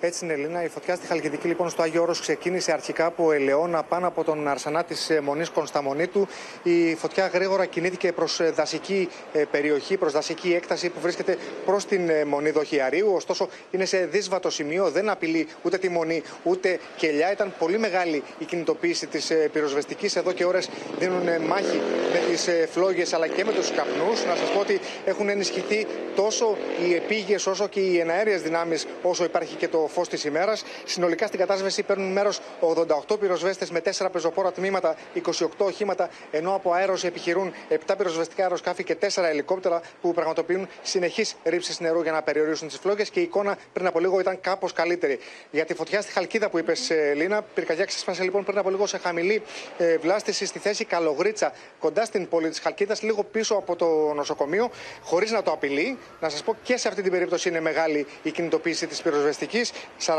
Έτσι είναι, Ελίνα. Η φωτιά στη Χαλκιδική λοιπόν στο Άγιο Όρος ξεκίνησε αρχικά από Ελαιώνα πάνω από τον Αρσανά της ε, Μονής Κωνσταμονίτου. Η φωτιά γρήγορα κινήθηκε προς ε, δασική ε, περιοχή, προς δασική έκταση που βρίσκεται προς την Μονή Δοχιαρίου. Ωστόσο είναι σε δύσβατο σημείο, δεν απειλεί ούτε τη Μονή ούτε κελιά. Ήταν πολύ μεγάλη η κινητοποίηση της πυροσβεστικής. Εδώ και ώρες δίνουν μάχη με τις φλόγες αλλά και με τους καπνούς. Να σας πω ότι έχουν ενισχυθεί τόσο οι επίγειες όσο και οι εναέριες δυνάμεις όσο υπάρχει και το φως της ημέρας. Συνολικά στην κατάσβεση παίρνουν μέρος 88 πυροσβέστες με 4 πεζοπόρα τμήματα, 28 οχήματα, ενώ από αέρος επιχειρούν 7 πυροσβεστικά αεροσκάφη και 4 ελικόπτερα που πραγματοποιούν συνεχείς ρήψεις νερού για να περιορίσουν τις φλόγες. Και η εικόνα πριν από λίγο ήταν κάπως καλύτερη. Για τη φωτιά στη Χαλκίδα που είπες, Λίνα, πυρκαγιά ξέσπασε λοιπόν πριν από λίγο σε χαμηλή ε, βλάστηση στη θέση Καλογρίτσα, κοντά στην πόλη της Χαλκίδας, λίγο πίσω από το νοσοκομείο, χωρίς να το απειλεί. Να σας πω και σε αυτή την περίπτωση είναι μεγάλη η κινητοποίηση της πυροσβεστικής. 41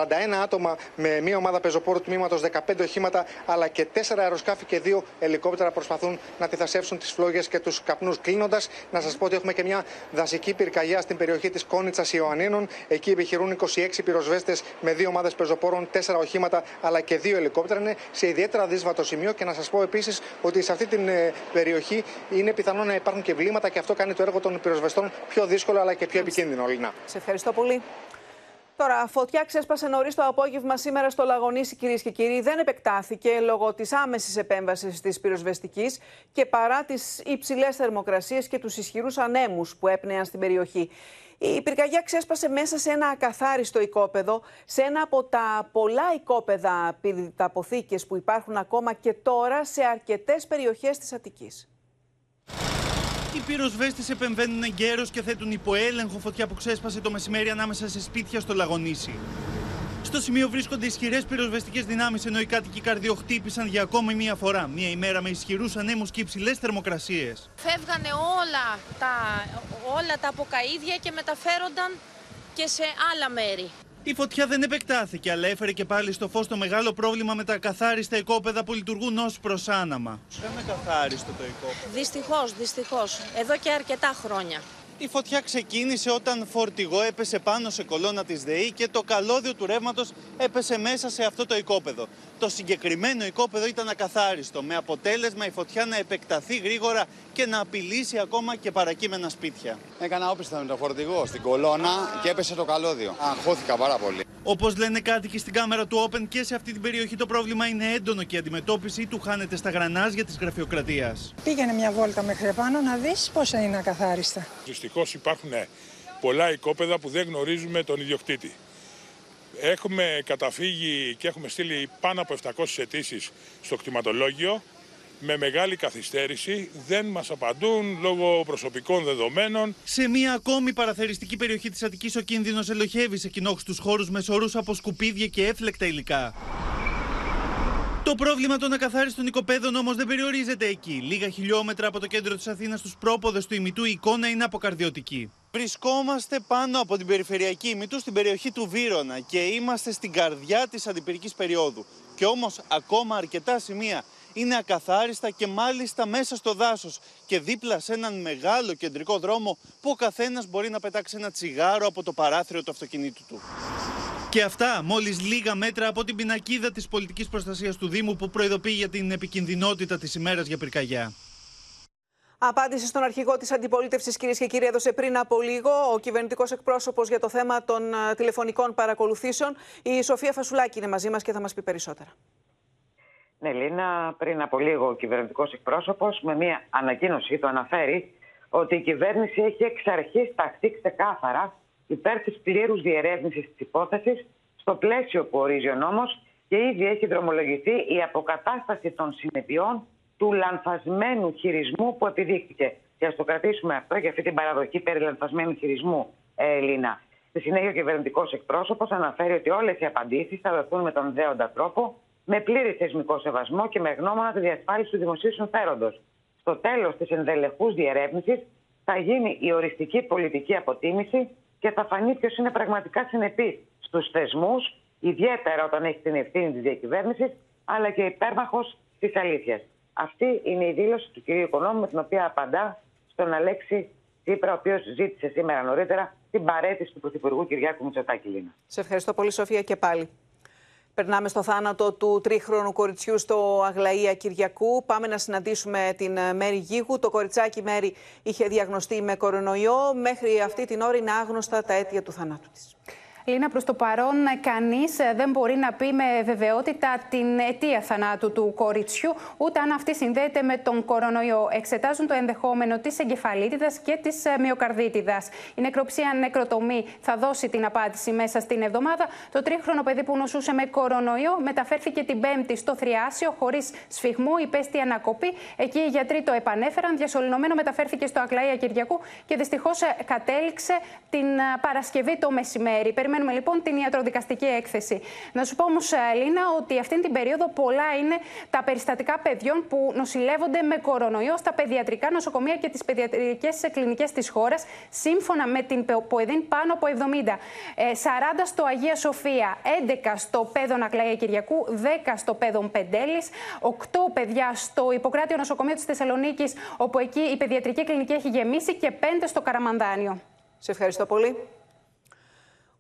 άτομα με μία ομάδα πεζοπόρου τμήματος, 15 οχήματα, αλλά και 4 αεροσκάφη και 2 ελικόπτερα προσπαθούν να αντιθασέψουν τις φλόγες και τους καπνούς. Κλείνοντας, να σας πω ότι έχουμε και μια δασική πυρκαγιά στην περιοχή της Κόνιτσας Ιωαννίνων. Εκεί επιχειρούν 26 πυροσβέστες με 2 ομάδες πεζοπόρων, 4 οχήματα, αλλά και 2 ελικόπτερα. Είναι σε ιδιαίτερα δύσβατο σημείο και να σας πω επίσης ότι σε αυτή την ε, περιοχή είναι πιθανό να υπάρχουν και βλήματα και αυτό κάνει το έργο των πυροσβεστών πιο δύσκολο αλλά και πιο επικίνδυνο. Λινά. Σε ευχαριστώ πολύ. Τώρα, φωτιά ξέσπασε νωρίς το απόγευμα σήμερα στο Λαγονίσι, κυρίες και κύριοι. Δεν επεκτάθηκε λόγω της άμεσης επέμβασης της πυροσβεστικής και παρά τις υψηλές θερμοκρασίες και τους ισχυρούς ανέμους που έπνεαν στην περιοχή. Η πυρκαγιά ξέσπασε μέσα σε ένα ακαθάριστο οικόπεδο, σε ένα από τα πολλά οικόπεδα πυρηταποθήκες που υπάρχουν ακόμα και τώρα σε αρκετές περιοχές της Αττικής. Οι πυροσβέστες επεμβαίνουν εγκαίρως και θέτουν υπό έλεγχο φωτιά που ξέσπασε το μεσημέρι ανάμεσα σε σπίτια στο Λαγονίσι. Στο σημείο βρίσκονται ισχυρές πυροσβεστικές δυνάμεις, ενώ οι κάτοικοι καρδιοχτύπησαν για ακόμη μία φορά. Μία ημέρα με ισχυρούς ανέμους και υψηλές θερμοκρασίες. Φεύγανε όλα τα, όλα τα αποκαίδια και μεταφέρονταν και σε άλλα μέρη. Η φωτιά δεν επεκτάθηκε, αλλά έφερε και πάλι στο φως το μεγάλο πρόβλημα με τα καθάριστα οικόπεδα που λειτουργούν ως προσάναμα. Δεν είναι καθάριστο το οικόπεδο. Δυστυχώς, δυστυχώς. Εδώ και αρκετά χρόνια. Η φωτιά ξεκίνησε όταν φορτηγό έπεσε πάνω σε κολόνα της ΔΕΗ και το καλώδιο του ρεύματος έπεσε μέσα σε αυτό το οικόπεδο. Το συγκεκριμένο οικόπεδο ήταν ακαθάριστο, με αποτέλεσμα η φωτιά να επεκταθεί γρήγορα και να απειλήσει ακόμα και παρακείμενα σπίτια. Έκανα όπιστα με το φορτηγό στην κολόνα και έπεσε το καλώδιο. Αγχώθηκα πάρα πολύ. Όπως λένε κάτοικοι στην κάμερα του Open και σε αυτή την περιοχή το πρόβλημα είναι έντονο και η αντιμετώπιση του χάνεται στα γρανάζια της γραφειοκρατίας. Πήγαινε μια βόλτα μέχρι επάνω να δεις πόσα είναι ακαθάριστα. Δυστυχώς υπάρχουν πολλά οικόπεδα που δεν γνωρίζουμε τον ιδιοκτήτη. Έχουμε καταφύγει και έχουμε στείλει πάνω από 700 αιτήσεις στο κτηματολόγιο με μεγάλη καθυστέρηση. Δεν μας απαντούν λόγω προσωπικών δεδομένων. Σε μια ακόμη παραθεριστική περιοχή της Αττικής ο κίνδυνος ελοχεύει σε κοινόχρηστους χώρους με σωρούς από σκουπίδια και έφλεκτα υλικά. Το πρόβλημα των ακαθάριστων οικοπαίδων όμως δεν περιορίζεται εκεί. Λίγα χιλιόμετρα από το κέντρο της Αθήνας, στου πρόποδες του ημιτού, η εικόνα είναι αποκαρδιωτική. Βρισκόμαστε πάνω από την περιφερειακή ημιτού στην περιοχή του Βύρονα και είμαστε στην καρδιά της αντιπυρικής περίοδου. Και όμως ακόμα αρκετά σημεία είναι ακαθάριστα και μάλιστα μέσα στο δάσος και δίπλα σε έναν μεγάλο κεντρικό δρόμο που ο καθένας μπορεί να πετάξει ένα τσιγάρο από το παράθυρο του αυτοκινήτου του. Και αυτά μόλις λίγα μέτρα από την πινακίδα της πολιτικής προστασίας του Δήμου που προειδοποιεί για την επικινδυνότητα της ημέρας για πυρκαγιά. Απάντηση στον αρχηγό της αντιπολίτευσης, κυρίες και κύριοι, έδωσε πριν από λίγο ο κυβερνητικός εκπρόσωπος για το θέμα των τηλεφωνικών παρακολουθήσεων. Η Σοφία Φασουλάκη είναι μαζί μας και θα μας πει περισσότερα. Ναι, Λίνα, πριν από λίγο ο κυβερνητικός εκπρόσωπος με μια ανακοίνωση του αναφέρει ότι η κυβέρνηση έχει εξ αρχής ταχθεί ξεκάθαρα υπέρ της πλήρους διερεύνησης της υπόθεσης στο πλαίσιο που ορίζει ο νόμος και ήδη έχει δρομολογηθεί η αποκατάσταση των συνεπειών του λανθασμένου χειρισμού που επιδείχθηκε. Και ας το κρατήσουμε αυτό για αυτή την παραδοχή περί λανθασμένου χειρισμού, ε, Ελίνα. Στη συνέχεια, ο κυβερνητικός εκπρόσωπος αναφέρει ότι όλες οι απαντήσεις θα δοθούν με τον δέοντα τρόπο, με πλήρη θεσμικό σεβασμό και με γνώμονα τη διασφάλιση του δημοσίου συμφέροντος. Στο τέλος της ενδελεχούς διερεύνησης θα γίνει η οριστική πολιτική αποτίμηση και θα φανεί ποιος είναι πραγματικά συνεπής στους θεσμούς, ιδιαίτερα όταν έχει την ευθύνη της διακυβέρνησης, αλλά και υπέρμαχος της αλήθειας. Αυτή είναι η δήλωση του κυρίου Οικονόμου με την οποία απαντά στον Αλέξη Τσίπρα, ο οποίος ζήτησε σήμερα νωρίτερα την παρέτηση του Πρωθυπουργού Κυριάκου Μητσοτάκη Λίνα. Σε ευχαριστώ πολύ, Σοφία, και πάλι. Περνάμε στο θάνατο του τρίχρονου κοριτσιού στο Αγλαία Κυριακού. Πάμε να συναντήσουμε την Μέρη Γίγου. Το κοριτσάκι Μέρη είχε διαγνωστεί με κορονοϊό. Μέχρι αυτή την ώρα είναι άγνωστα τα αίτια του θανάτου της. Λίνα, προς το παρόν, κανείς ε, δεν μπορεί να πει με βεβαιότητα την αιτία θανάτου του κοριτσιού, ούτε αν αυτή συνδέεται με τον κορονοϊό. Εξετάζουν το ενδεχόμενο της εγκεφαλίτιδας και της ε, μυοκαρδίτιδας. Η νεκροψία νεκροτομή θα δώσει την απάντηση μέσα στην εβδομάδα. Το τρίχρονο παιδί που νοσούσε με κορονοϊό μεταφέρθηκε την Πέμπτη στο Θριάσιο χωρίς σφιγμού, υπέστη ανακοπή. Εκεί οι γιατροί το επανέφεραν. Διασωληνωμένο μεταφέρθηκε στο Ακλαία Κυριακού και δυστυχώς ε, κατέληξε την Παρασκευή το μεσημέρι. Περιμένουμε λοιπόν την ιατροδικαστική έκθεση. Να σου πω όμως, Ελίνα, ότι αυτήν την περίοδο πολλά είναι τα περιστατικά παιδιών που νοσηλεύονται με κορονοϊό στα παιδιατρικά νοσοκομεία και τις παιδιατρικές κλινικές της χώρας. Σύμφωνα με την ΠΟΕΔΗΝ, πάνω από 70. 40 ε, στο Αγία Σοφία, 11 στο Πέδον Ακλαία Κυριακού, 10 στο Πέδον Πεντέλη, 8 παιδιά στο Ιπποκράτιο Νοσοκομείο της Θεσσαλονίκης, όπου εκεί η παιδιατρική κλινική έχει γεμίσει, και 5 στο Καραμανδάνιο. Σε ευχαριστώ πολύ.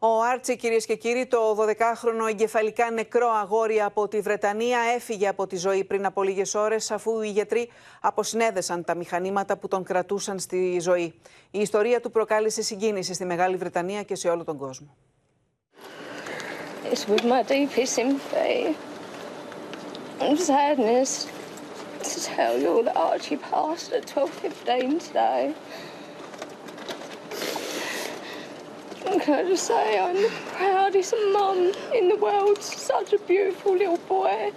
Ο Άρτσι, κυρίες και κύριοι, το 12χρονο εγκεφαλικά νεκρό αγόρι από τη Βρετανία έφυγε από τη ζωή πριν από λίγες ώρες, αφού οι γιατροί αποσυνέδεσαν τα μηχανήματα που τον κρατούσαν στη ζωή. Η ιστορία του προκάλεσε συγκίνηση στη Μεγάλη Βρετανία και σε όλο τον κόσμο. Can I just say I'm the proudest mum in the world. Such a beautiful little boy.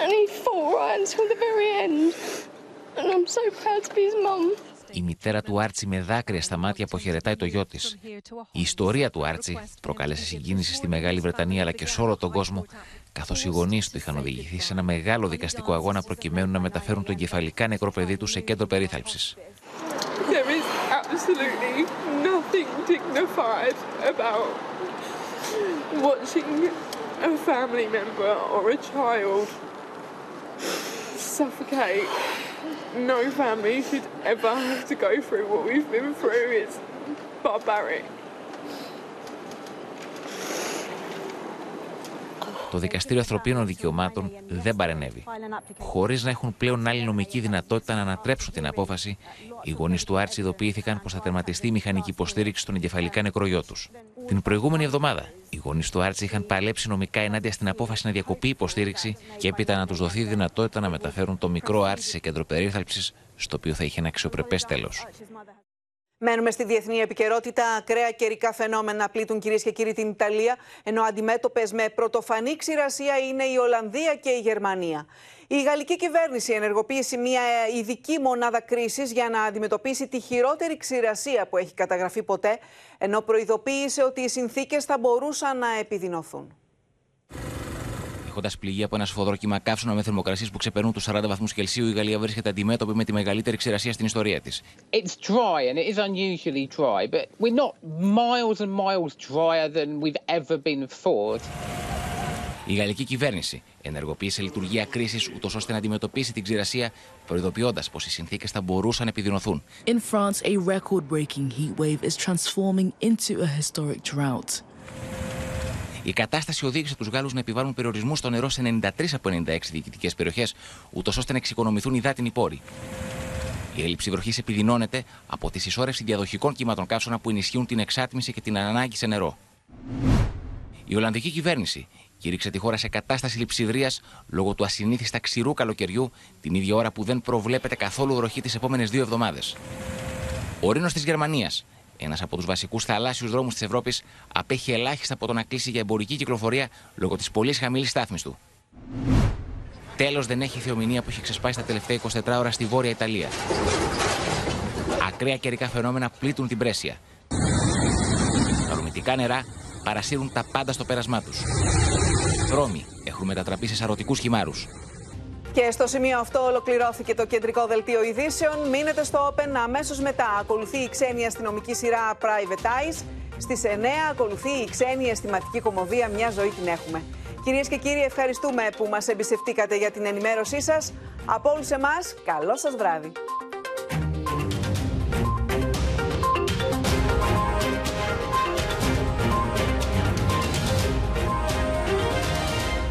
And he fought right until the very end. And I'm so proud to be his mum. Η μητέρα του Άρτσι με δάκρυα στα μάτια αποχαιρετάει το γιο της. Η ιστορία του Άρτσι προκάλεσε συγκίνηση στη Μεγάλη Βρετανία αλλά και σε όλο τον κόσμο, καθώς οι γονείς του είχαν οδηγηθεί σε ένα μεγάλο δικαστικό αγώνα προκειμένου να μεταφέρουν το εγκεφαλικά νεκρό παιδί του σε κέντρο περίθαλψης. Nothing dignified about watching a family member or a child suffocate. No family should ever have to go through what we've been through. It's barbaric. Το Δικαστήριο Ανθρωπίνων Δικαιωμάτων δεν παρενέβη. Χωρίς να έχουν πλέον άλλη νομική δυνατότητα να ανατρέψουν την απόφαση, οι γονείς του Άρτσι ειδοποιήθηκαν πως θα τερματιστεί η μηχανική υποστήριξη στον εγκεφαλικά νεκρογιό τους. Την προηγούμενη εβδομάδα, οι γονείς του Άρτσι είχαν παλέψει νομικά ενάντια στην απόφαση να διακοπεί η υποστήριξη και έπειτα να τους δοθεί η δυνατότητα να μεταφέρουν το μικρό Άρτσι σε κέντρο περίθαλψης, στο οποίο θα είχε ένα αξιοπρεπές τέλος. Μένουμε στη διεθνή επικαιρότητα. Ακραία καιρικά φαινόμενα πλήττουν κυρίες και κύριοι την Ιταλία, ενώ αντιμέτωπες με πρωτοφανή ξηρασία είναι η Ολλανδία και η Γερμανία. Η γαλλική κυβέρνηση ενεργοποίησε μια ειδική μονάδα κρίσης για να αντιμετωπίσει τη χειρότερη ξηρασία που έχει καταγραφεί ποτέ, ενώ προειδοποίησε ότι οι συνθήκες θα μπορούσαν να επιδεινωθούν έχοντας πληγεί από ένα σφοδρό καύσωνα με θερμοκρασίες που ξεπερνούν τους 40 βαθμούς Κελσίου, η Γαλλία βρίσκεται αντιμέτωπη με τη μεγαλύτερη ξηρασία στην ιστορία της. It's dry and it is unusually dry, but we're not miles and miles drier than we've ever been before. Η γαλλική κυβέρνηση ενεργοποίησε λειτουργία κρίσης ούτως ώστε να αντιμετωπίσει την ξηρασία, προειδοποιώντας πως οι συνθήκες θα μπορούσαν να επιδεινωθούν. In France, a record-breaking heat wave is transforming into a historic drought. Η κατάσταση οδήγησε τους Γάλλους να επιβάλλουν περιορισμούς στο νερό σε 93 από 96 διοικητικές περιοχές, ούτως ώστε να εξοικονομηθούν υδάτινοι πόροι. Η έλλειψη βροχής επιδεινώνεται από τη συσσόρευση διαδοχικών κύματων καύσωνα που ενισχύουν την εξάτμιση και την ανάγκη σε νερό. Η Ολλανδική κυβέρνηση κήρυξε τη χώρα σε κατάσταση λειψιδρίας λόγω του ασυνήθιστα ξηρού καλοκαιριού, την ίδια ώρα που δεν προβλέπεται καθόλου βροχή τις επόμενες δύο εβδομάδες. Ο Ρήνος της Γερμανίας ένας από τους βασικούς θαλάσσιους δρόμους της Ευρώπης απέχει ελάχιστα από το να κλείσει για εμπορική κυκλοφορία λόγω της πολύ χαμηλής στάθμης του. Τέλος, δεν έχει θεομηνία που έχει ξεσπάσει τα τελευταία 24 ώρα στη Βόρεια Ιταλία. Ακραία καιρικά φαινόμενα πλήττουν την Πρέσια. Τα ρομητικά νερά παρασύρουν τα πάντα στο πέρασμά τους. Δρόμοι έχουν μετατραπεί σε σαρωτικούς χυμάρους. Και στο σημείο αυτό ολοκληρώθηκε το κεντρικό δελτίο ειδήσεων. Μείνετε στο Open αμέσως μετά. Ακολουθεί η ξένη αστυνομική σειρά Private Eyes. Στις 9 ακολουθεί η ξένη αισθηματική κομμωδία Μια ζωή την έχουμε. Κυρίες και κύριοι, ευχαριστούμε που μας εμπιστευτήκατε για την ενημέρωσή σας. Από όλους εμάς, καλό σας βράδυ.